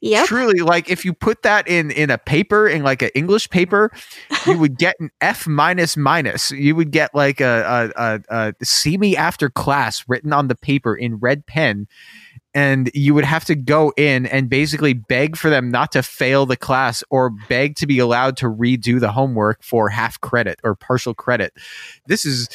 Yep. Truly, like if you put that in in a paper in like an English paper, you would get an F minus minus. You would get like a, a, a, a see me after class written on the paper in red pen, and you would have to go in and basically beg for them not to fail the class or beg to be allowed to redo the homework for half credit or partial credit. This is.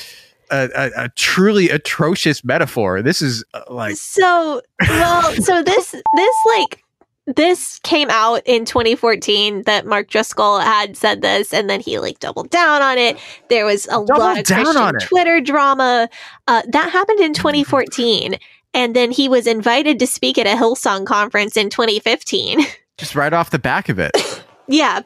A, a, a truly atrocious metaphor. This is uh, like So, well, so this this like this came out in 2014 that Mark Driscoll had said this, and then he like doubled down on it. There was a Doubled lot of down Christian on. Twitter drama uh, that happened in 2014, and then he was invited to speak at a Hillsong conference in 2015. just right off the back of it. yeah,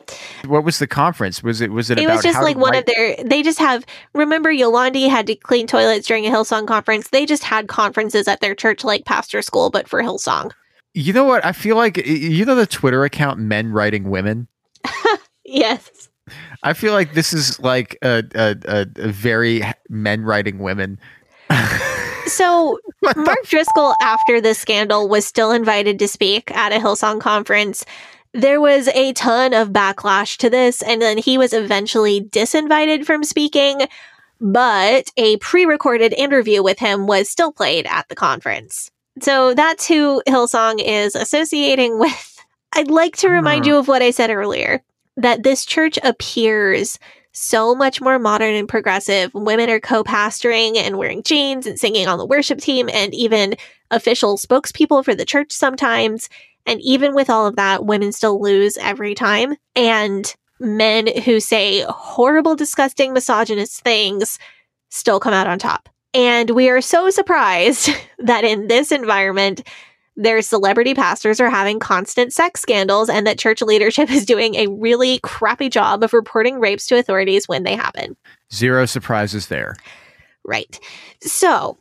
What was the conference? Was it was it, it was just like one write- of their. They just have. Remember, Yolandi had to clean toilets during a Hillsong conference. They just had conferences at their church, like pastor school, but for Hillsong. You know what? I feel like you know the Twitter account "Men Writing Women." Yes. I feel like this is like a a, a, very men writing women. So Mark Driscoll, after this scandal, was still invited to speak at a Hillsong conference. There was a ton of backlash to this, and then he was eventually disinvited from speaking. But a pre recorded interview with him was still played at the conference. So that's who Hillsong is associating with. I'd like to remind Hmm. you of what I said earlier that this church appears so much more modern and progressive. Women are co pastoring and wearing jeans and singing on the worship team, and even official spokespeople for the church sometimes. And even with all of that, women still lose every time. And men who say horrible, disgusting, misogynist things still come out on top. And we are so surprised that in this environment, their celebrity pastors are having constant sex scandals and that church leadership is doing a really crappy job of reporting rapes to authorities when they happen. Zero surprises there. Right. So,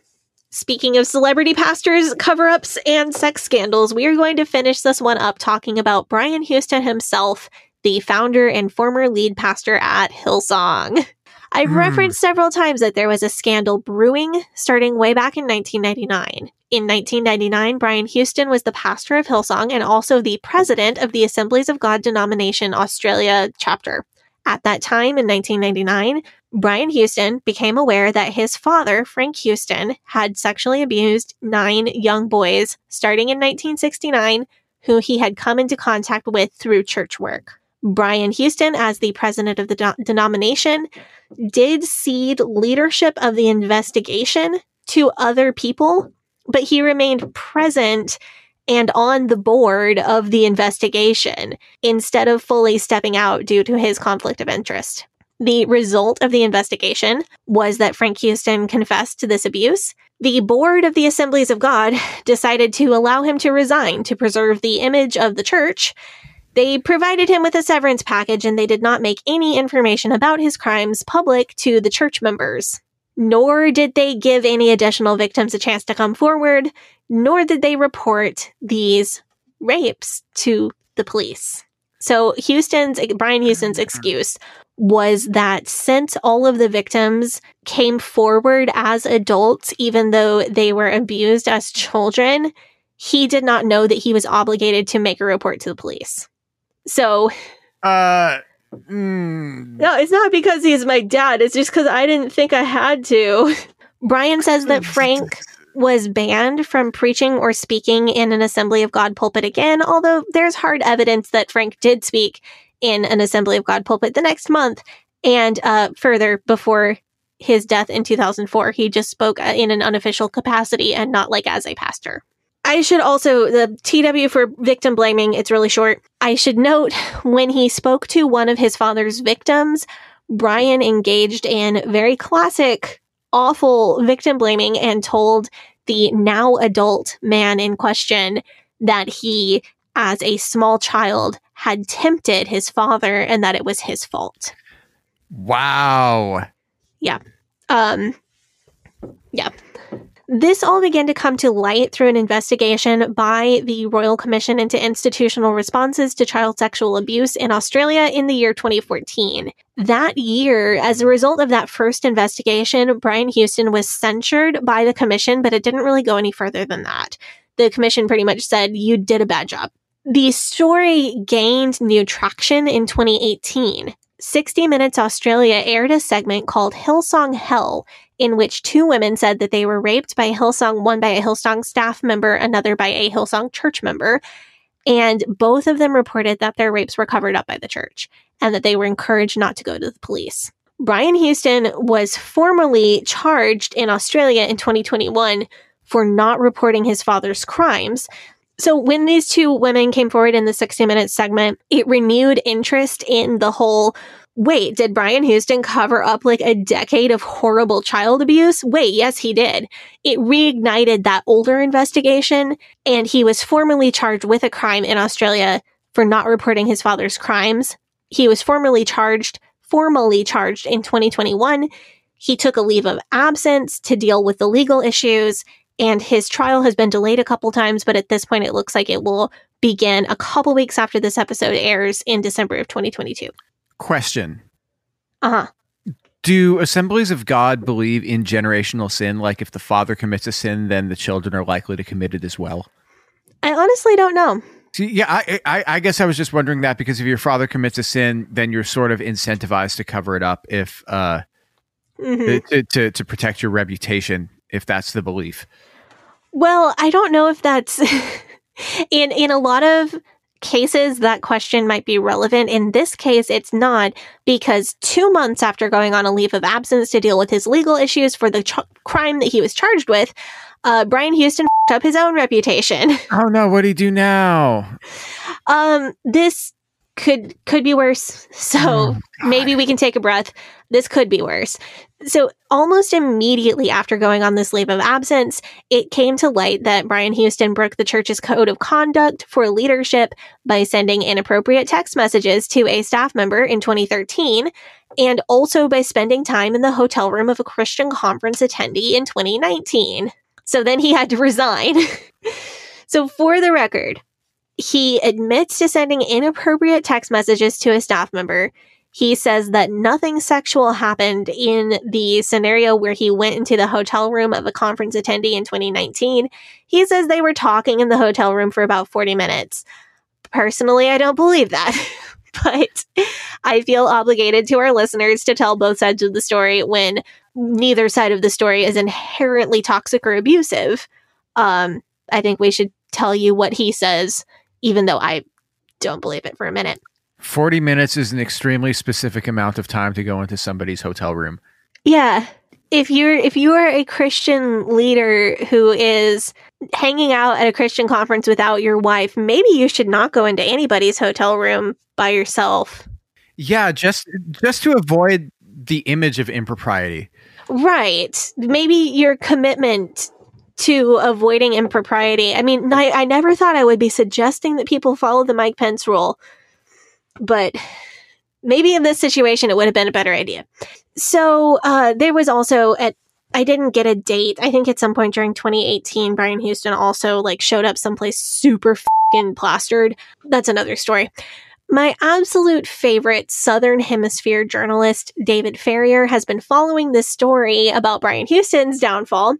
speaking of celebrity pastors, cover ups, and sex scandals, we are going to finish this one up talking about Brian Houston himself, the founder and former lead pastor at Hillsong. I've Hmm. referenced several times that there was a scandal brewing starting way back in 1999. In 1999, Brian Houston was the pastor of Hillsong and also the president of the Assemblies of God denomination Australia chapter. At that time in 1999, Brian Houston became aware that his father, Frank Houston, had sexually abused nine young boys starting in 1969 who he had come into contact with through church work. Brian Houston, as the president of the denomination, did cede leadership of the investigation to other people, but he remained present and on the board of the investigation instead of fully stepping out due to his conflict of interest. The result of the investigation was that Frank Houston confessed to this abuse. The board of the Assemblies of God decided to allow him to resign to preserve the image of the church. They provided him with a severance package and they did not make any information about his crimes public to the church members. Nor did they give any additional victims a chance to come forward, nor did they report these rapes to the police. So Houston's, Brian Houston's excuse was that since all of the victims came forward as adults, even though they were abused as children, he did not know that he was obligated to make a report to the police. So, uh, mm. no, it's not because he's my dad. It's just because I didn't think I had to. Brian says that Frank was banned from preaching or speaking in an Assembly of God pulpit again, although there's hard evidence that Frank did speak in an Assembly of God pulpit the next month. And uh, further, before his death in 2004, he just spoke uh, in an unofficial capacity and not like as a pastor. I should also, the TW for victim blaming, it's really short. I should note when he spoke to one of his father's victims, Brian engaged in very classic, awful victim blaming and told the now adult man in question that he, as a small child, had tempted his father and that it was his fault. Wow. Yeah. Um yeah. This all began to come to light through an investigation by the Royal Commission into Institutional Responses to Child Sexual Abuse in Australia in the year 2014. That year, as a result of that first investigation, Brian Houston was censured by the commission, but it didn't really go any further than that. The commission pretty much said, You did a bad job. The story gained new traction in 2018. 60 Minutes Australia aired a segment called Hillsong Hell, in which two women said that they were raped by Hillsong, one by a Hillsong staff member, another by a Hillsong church member. And both of them reported that their rapes were covered up by the church and that they were encouraged not to go to the police. Brian Houston was formally charged in Australia in 2021 for not reporting his father's crimes, so when these two women came forward in the 60 minutes segment, it renewed interest in the whole wait, did Brian Houston cover up like a decade of horrible child abuse? Wait, yes, he did. It reignited that older investigation, and he was formally charged with a crime in Australia for not reporting his father's crimes. He was formally charged, formally charged in 2021. He took a leave of absence to deal with the legal issues and his trial has been delayed a couple times, but at this point, it looks like it will begin a couple weeks after this episode airs in December of 2022. Question. Uh huh. Do assemblies of God believe in generational sin? Like if the father commits a sin, then the children are likely to commit it as well? I honestly don't know. See, yeah, I, I, I guess I was just wondering that because if your father commits a sin, then you're sort of incentivized to cover it up if uh, mm-hmm. to, to to protect your reputation if that's the belief. Well, I don't know if that's in in a lot of cases that question might be relevant. In this case, it's not because 2 months after going on a leave of absence to deal with his legal issues for the ch- crime that he was charged with, uh, Brian Houston up his own reputation. Oh no, what do he do now? Um this could could be worse. So oh, maybe we can take a breath. This could be worse. So almost immediately after going on this leave of absence, it came to light that Brian Houston broke the church's code of conduct for leadership by sending inappropriate text messages to a staff member in 2013 and also by spending time in the hotel room of a Christian conference attendee in 2019. So then he had to resign. so for the record, he admits to sending inappropriate text messages to a staff member. He says that nothing sexual happened in the scenario where he went into the hotel room of a conference attendee in 2019. He says they were talking in the hotel room for about 40 minutes. Personally, I don't believe that. but I feel obligated to our listeners to tell both sides of the story when neither side of the story is inherently toxic or abusive. Um, I think we should tell you what he says even though I don't believe it for a minute. 40 minutes is an extremely specific amount of time to go into somebody's hotel room. Yeah. if you're if you are a Christian leader who is hanging out at a Christian conference without your wife, maybe you should not go into anybody's hotel room by yourself. Yeah, just just to avoid the image of impropriety. Right. Maybe your commitment to avoiding impropriety. I mean, I, I never thought I would be suggesting that people follow the Mike Pence rule, but maybe in this situation it would have been a better idea. So uh, there was also at I didn't get a date. I think at some point during 2018, Brian Houston also like showed up someplace super fucking plastered. That's another story. My absolute favorite Southern Hemisphere journalist, David Farrier, has been following this story about Brian Houston's downfall,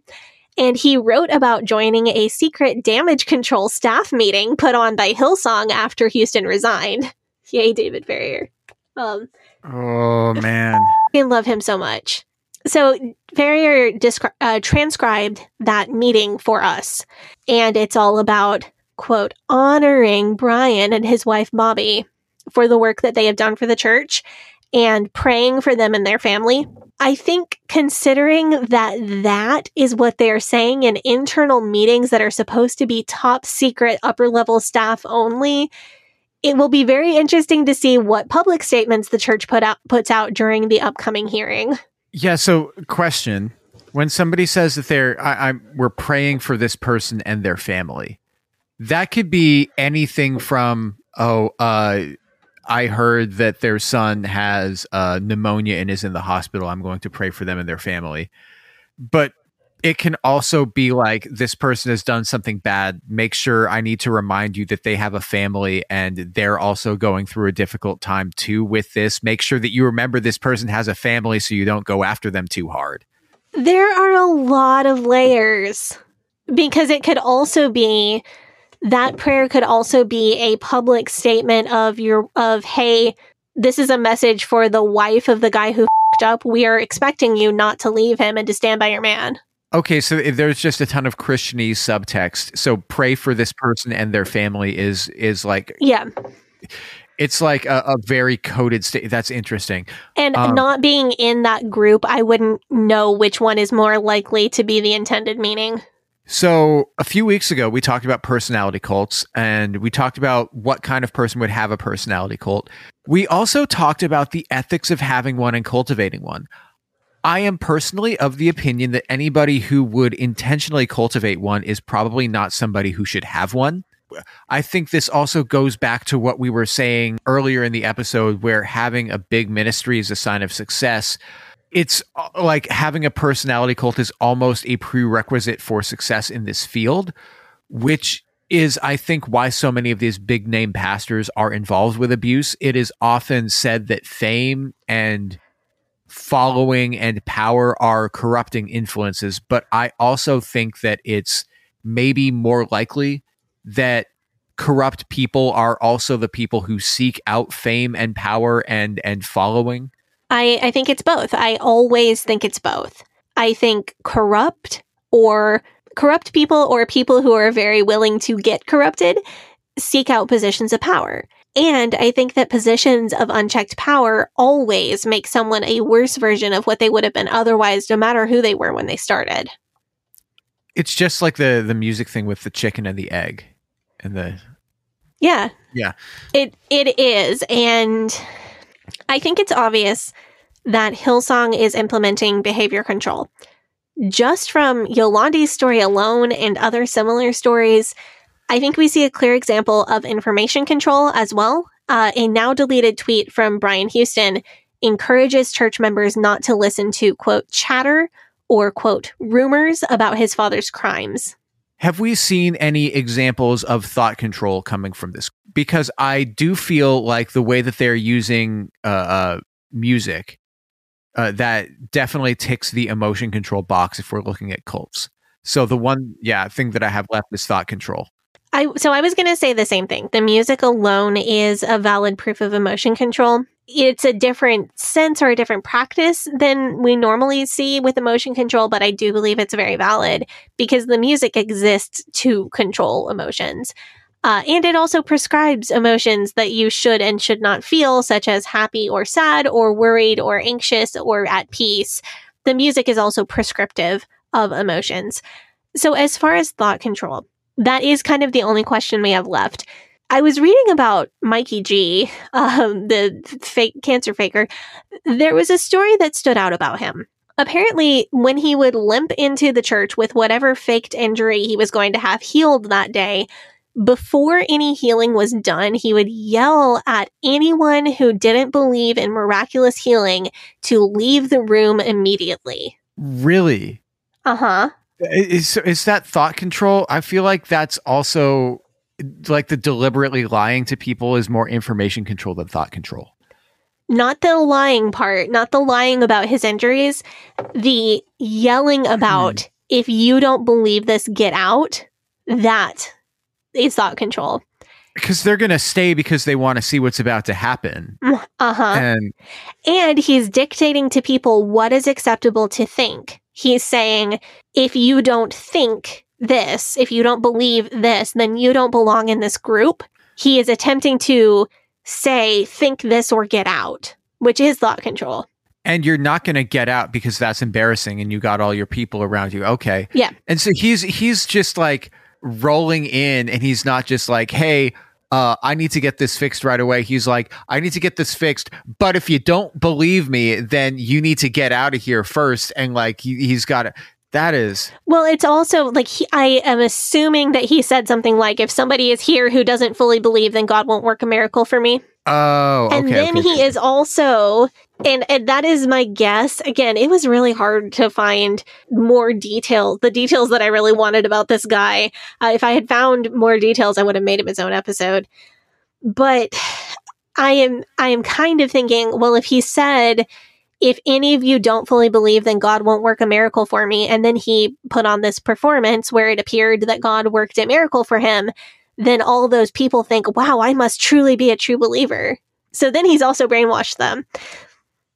and he wrote about joining a secret damage control staff meeting put on by Hillsong after Houston resigned. Yay, David Farrier. Um, oh, man. I love him so much. So Farrier descri- uh, transcribed that meeting for us, and it's all about, quote, honoring Brian and his wife Bobbie for the work that they have done for the church and praying for them and their family. I think considering that that is what they're saying in internal meetings that are supposed to be top secret upper level staff only, it will be very interesting to see what public statements the church put out puts out during the upcoming hearing. Yeah, so question. When somebody says that they're I, I'm we're praying for this person and their family, that could be anything from oh uh I heard that their son has uh, pneumonia and is in the hospital. I'm going to pray for them and their family. But it can also be like this person has done something bad. Make sure I need to remind you that they have a family and they're also going through a difficult time too with this. Make sure that you remember this person has a family so you don't go after them too hard. There are a lot of layers because it could also be that prayer could also be a public statement of your of hey this is a message for the wife of the guy who up we are expecting you not to leave him and to stand by your man okay so there's just a ton of christianese subtext so pray for this person and their family is is like yeah it's like a, a very coded state that's interesting and um, not being in that group i wouldn't know which one is more likely to be the intended meaning so, a few weeks ago, we talked about personality cults and we talked about what kind of person would have a personality cult. We also talked about the ethics of having one and cultivating one. I am personally of the opinion that anybody who would intentionally cultivate one is probably not somebody who should have one. I think this also goes back to what we were saying earlier in the episode, where having a big ministry is a sign of success it's uh, like having a personality cult is almost a prerequisite for success in this field, which is, I think, why so many of these big name pastors are involved with abuse. It is often said that fame and following and power are corrupting influences, but I also think that it's maybe more likely that corrupt people are also the people who seek out fame and power and and following I, I think it's both. I always think it's both. I think corrupt or corrupt people or people who are very willing to get corrupted seek out positions of power. And I think that positions of unchecked power always make someone a worse version of what they would have been otherwise, no matter who they were when they started. It's just like the the music thing with the chicken and the egg and the Yeah. Yeah. It it is. And I think it's obvious that Hillsong is implementing behavior control. Just from Yolandi's story alone and other similar stories, I think we see a clear example of information control as well. Uh, a now deleted tweet from Brian Houston encourages church members not to listen to, quote, chatter or, quote, rumors about his father's crimes. Have we seen any examples of thought control coming from this? Because I do feel like the way that they're using uh, uh, music, uh, that definitely ticks the emotion control box if we're looking at cults. So the one, yeah, thing that I have left is thought control. I so I was going to say the same thing. The music alone is a valid proof of emotion control it's a different sense or a different practice than we normally see with emotion control, but I do believe it's very valid because the music exists to control emotions. Uh, and it also prescribes emotions that you should and should not feel, such as happy or sad, or worried or anxious or at peace. the music is also prescriptive of emotions. So, as far as thought control, that is kind of the only question we have left. I was reading about Mikey G, um, the fake cancer faker. There was a story that stood out about him. Apparently, when he would limp into the church with whatever faked injury he was going to have healed that day, before any healing was done, he would yell at anyone who didn't believe in miraculous healing to leave the room immediately. Really? Uh huh. Is is that thought control? I feel like that's also like the deliberately lying to people is more information control than thought control. Not the lying part, not the lying about his injuries, the yelling about if you don't believe this, get out. That is thought control. Because they're going to stay because they want to see what's about to happen. Uh huh. And And he's dictating to people what is acceptable to think. He's saying, if you don't think this, if you don't believe this, then you don't belong in this group. He is attempting to say, think this or get out, which is thought control. and you're not going to get out because that's embarrassing and you got all your people around you. Okay. Yeah. And so he's he's just like rolling in and he's not just like, "Hey, uh, I need to get this fixed right away." He's like, "I need to get this fixed, but if you don't believe me, then you need to get out of here first. And like he, he's got to that is Well, it's also like he, I am assuming that he said something like, if somebody is here who doesn't fully believe, then God won't work a miracle for me. Oh, and then okay, he is also and, and that is my guess. Again it was really hard to find more detail the details that i really wanted about this guy. Uh, if i had found more details i would have made him his own episode. But i am i am kind of thinking well if he said if any of you don't fully believe then god won't work a miracle for me and then he put on this performance where it appeared that god worked a miracle for him then all those people think wow i must truly be a true believer so then he's also brainwashed them.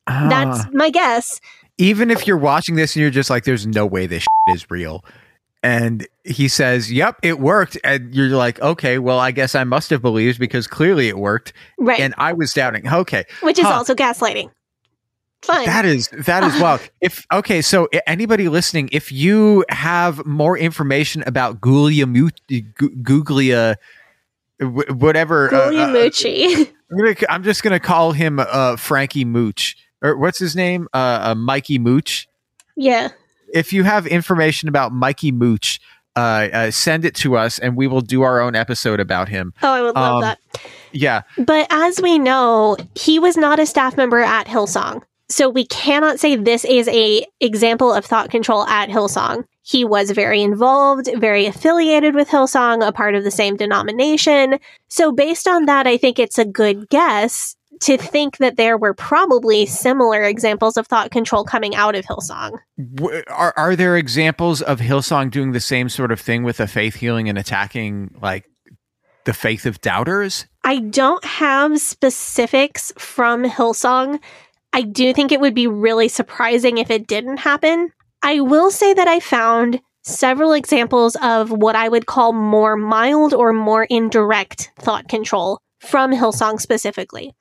Ah. That's my guess. even if you're watching this and you're just like, "There's no way this is real," and he says, "Yep, it worked," and you're like, "Okay, well, I guess I must have believed because clearly it worked." Right. And I was doubting. Okay, Which is Huh. also gaslighting. Fine. That is that is wild. If okay, so anybody listening, if you have more information about Guglia Guglia, wh- whatever, uh, uh. I'm, I'm just gonna call him uh, Frankie Mooch or what's his name, uh, uh, Mikey Mooch. yeah. If you have information about Mikey Mooch, uh, uh, send it to us, and we will do our own episode about him. Oh, I would love Um, that. Yeah, But as we know, he was not a staff member at Hillsong. So we cannot say this is a example of thought control at Hillsong. He was very involved, very affiliated with Hillsong, a part of the same denomination. So based on that, I think it's a good guess to think that there were probably similar examples of thought control coming out of Hillsong. Are are there examples of Hillsong doing the same sort of thing with a faith healing and attacking like the faith of doubters? I don't have specifics from Hillsong. I do think it would be really surprising if it didn't happen. I will say that I found several examples of what I would call more mild or more indirect thought control from Hillsong specifically.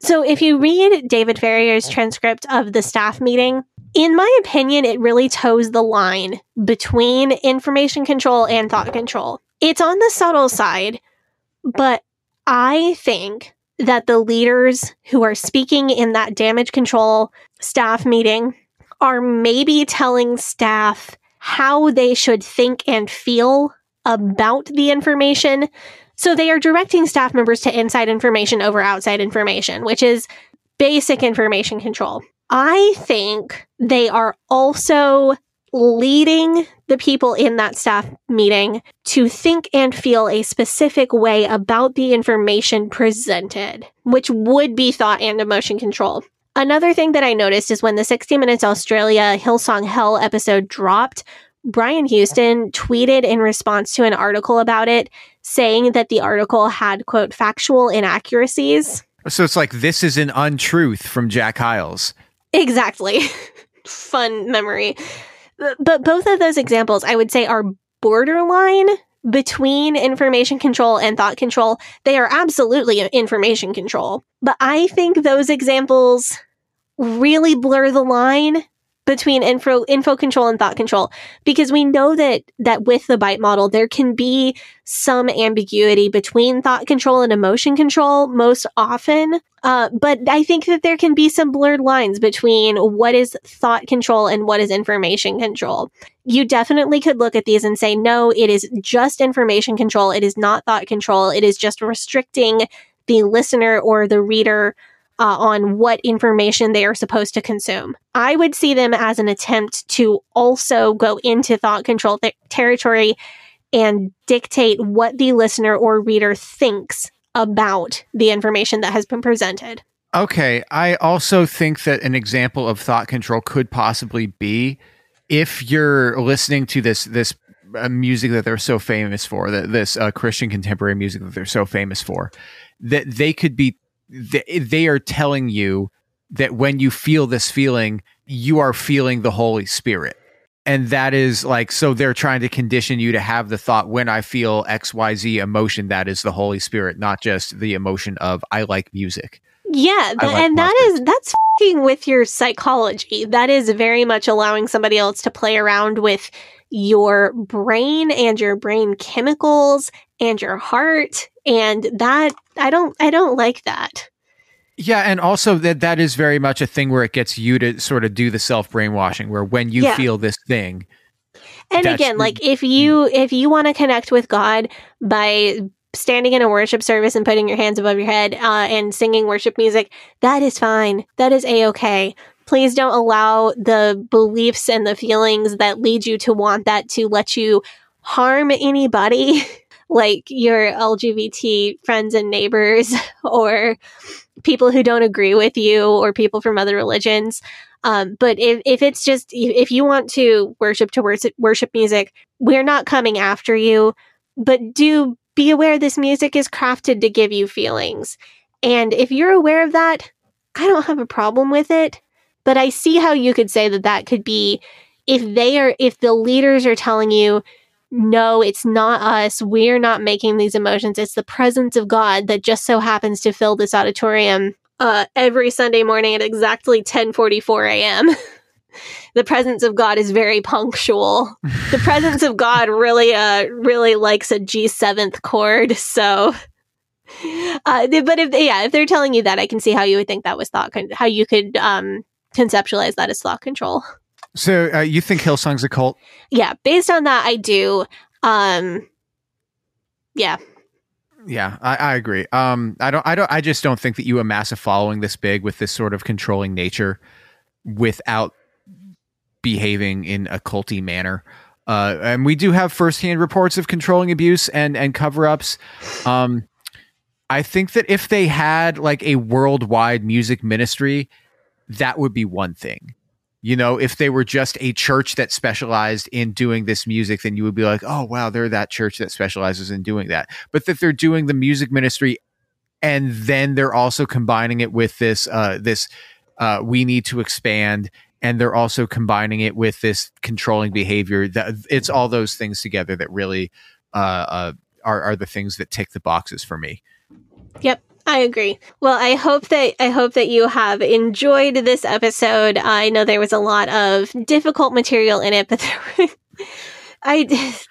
So if you read David Farrier's transcript of the staff meeting, in my opinion, it really toes the line between information control and thought control. It's on the subtle side, but I think that the leaders who are speaking in that damage control staff meeting are maybe telling staff how they should think and feel about the information. So they are directing staff members to inside information over outside information, which is basic information control. I think they are also leading the people in that staff meeting to think and feel a specific way about the information presented, which would be thought and emotion control. Another thing that I noticed is when the 60 Minutes Australia Hillsong Hell episode dropped, Brian Houston tweeted in response to an article about it, saying that the article had, quote, factual inaccuracies. So it's like this is an untruth from Jack Hyles. Exactly. Fun memory. But- both of those examples, I would say, are borderline between information control and thought control. They are absolutely information control. But I think those examples really blur the line between info info control and thought control. Because we know that that with the bite model there can be some ambiguity between thought control and emotion control most often. Uh, but i think that there can be some blurred lines between what is thought control and what is information control. You definitely could look at these and say no it is just information control. It is not thought control. It is just restricting the listener or the reader uh, on what information they are supposed to consume. I would see them as an attempt to also go into thought control th- territory and dictate what the listener or reader thinks about the information that has been presented. Okay. I also think that an example of thought control could possibly be if you're listening to this this uh, music that they're so famous for, that this uh, Christian contemporary music that they're so famous for, that they could be they, they are telling you that when you feel this feeling, you are feeling the Holy Spirit. And that is like, so they're trying to condition you to have the thought when I feel XYZ emotion, that is the Holy Spirit, not just the emotion of I like music. Yeah, like and that is that's fing with your psychology. That is very much allowing somebody else to play around with your brain and your brain chemicals and your heart and that I don't I don't like that. Yeah, and also that that is very much a thing where it gets you to sort of do the self brainwashing, where when you Yeah. feel this thing, And again, like if you if you want to connect with God by standing in a worship service and putting your hands above your head uh, and singing worship music, that is fine. That is a okay. Please don't allow the beliefs and the feelings that lead you to want that to let you harm anybody, like your LGBT friends and neighbors, or people who don't agree with you, or people from other religions. Um, but if, if it's just if you want to worship to worship, worship music, we're not coming after you. But do be aware this music is crafted to give you feelings, and if you're aware of that, I don't have a problem with it. But I see how you could say that that could be if they are if the leaders are telling you no, it's not us. We're not making these emotions. It's the presence of God that just so happens to fill this auditorium uh, every Sunday morning at exactly 10:44 a.m. the presence of God is very punctual. the presence of God really, uh, really likes a G seventh chord. So, uh, but if yeah, if they're telling you that, I can see how you would think that was thought, con- how you could um conceptualize that as thought control. So uh, you think Hillsong's a cult? Yeah, based on that, I do. Um, yeah, Yeah, I, I agree. Um, I don't, I don't, I just don't think that you amass a following this big with this sort of controlling nature without behaving in a culty manner. Uh, and we do have firsthand reports of controlling abuse and and cover ups. Um, I think that if they had like a worldwide music ministry, that would be one thing. You know, if they were just a church that specialized in doing this music, then you would be like, oh, wow, they're that church that specializes in doing that. But that they're doing the music ministry and then they're also combining it with this, uh, this, uh, we need to expand. And they're also combining it with this controlling behavior. That it's all those things together that really uh, uh, are are the things that tick the boxes for me. Yep, I agree. Well, I hope that I hope that you have enjoyed this episode. I know there was a lot of difficult material in it, but there were, I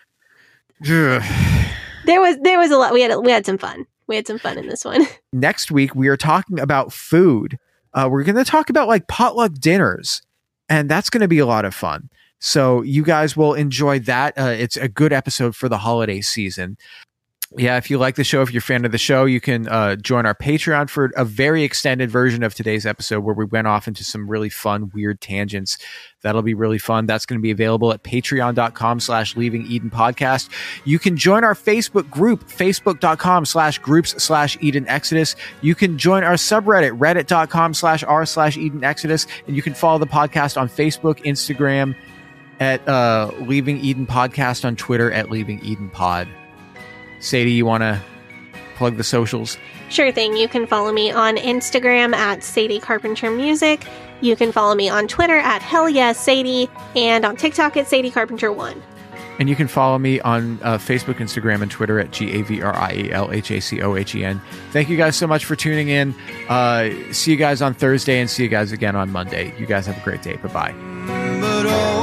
there was there was a lot. We had we had some fun. We had some fun in this one. next week we are talking about food. Uh, we're going to talk about like potluck dinners, and that's going to be a lot of fun. So you guys will enjoy that. Uh, it's a good episode for the holiday season. Yeah, if you like the show, if you're a fan of the show, you can uh, join our Patreon for a very extended version of today's episode where we went off into some really fun, weird tangents. That'll be really fun. That's going to be available at patreon.com slash leaving Eden podcast. You can join our Facebook group, facebook.com slash groups slash Eden Exodus. You can join our subreddit, reddit.com slash r slash Eden Exodus. And you can follow the podcast on Facebook, Instagram at uh, Leaving Eden Podcast, on Twitter at Leaving Eden Pod. Sadie, you want to plug the socials? Sure thing. You can follow me on Instagram at Sadie Carpenter Music. You can follow me on Twitter at Hell Yes Sadie and on TikTok at Sadie Carpenter One. And you can follow me on uh, Facebook, Instagram, and Twitter at G A V R I E L H A C O H E N. Thank you guys so much for tuning in. Uh, see you guys on Thursday and see you guys again on Monday. You guys have a great day. Bye bye.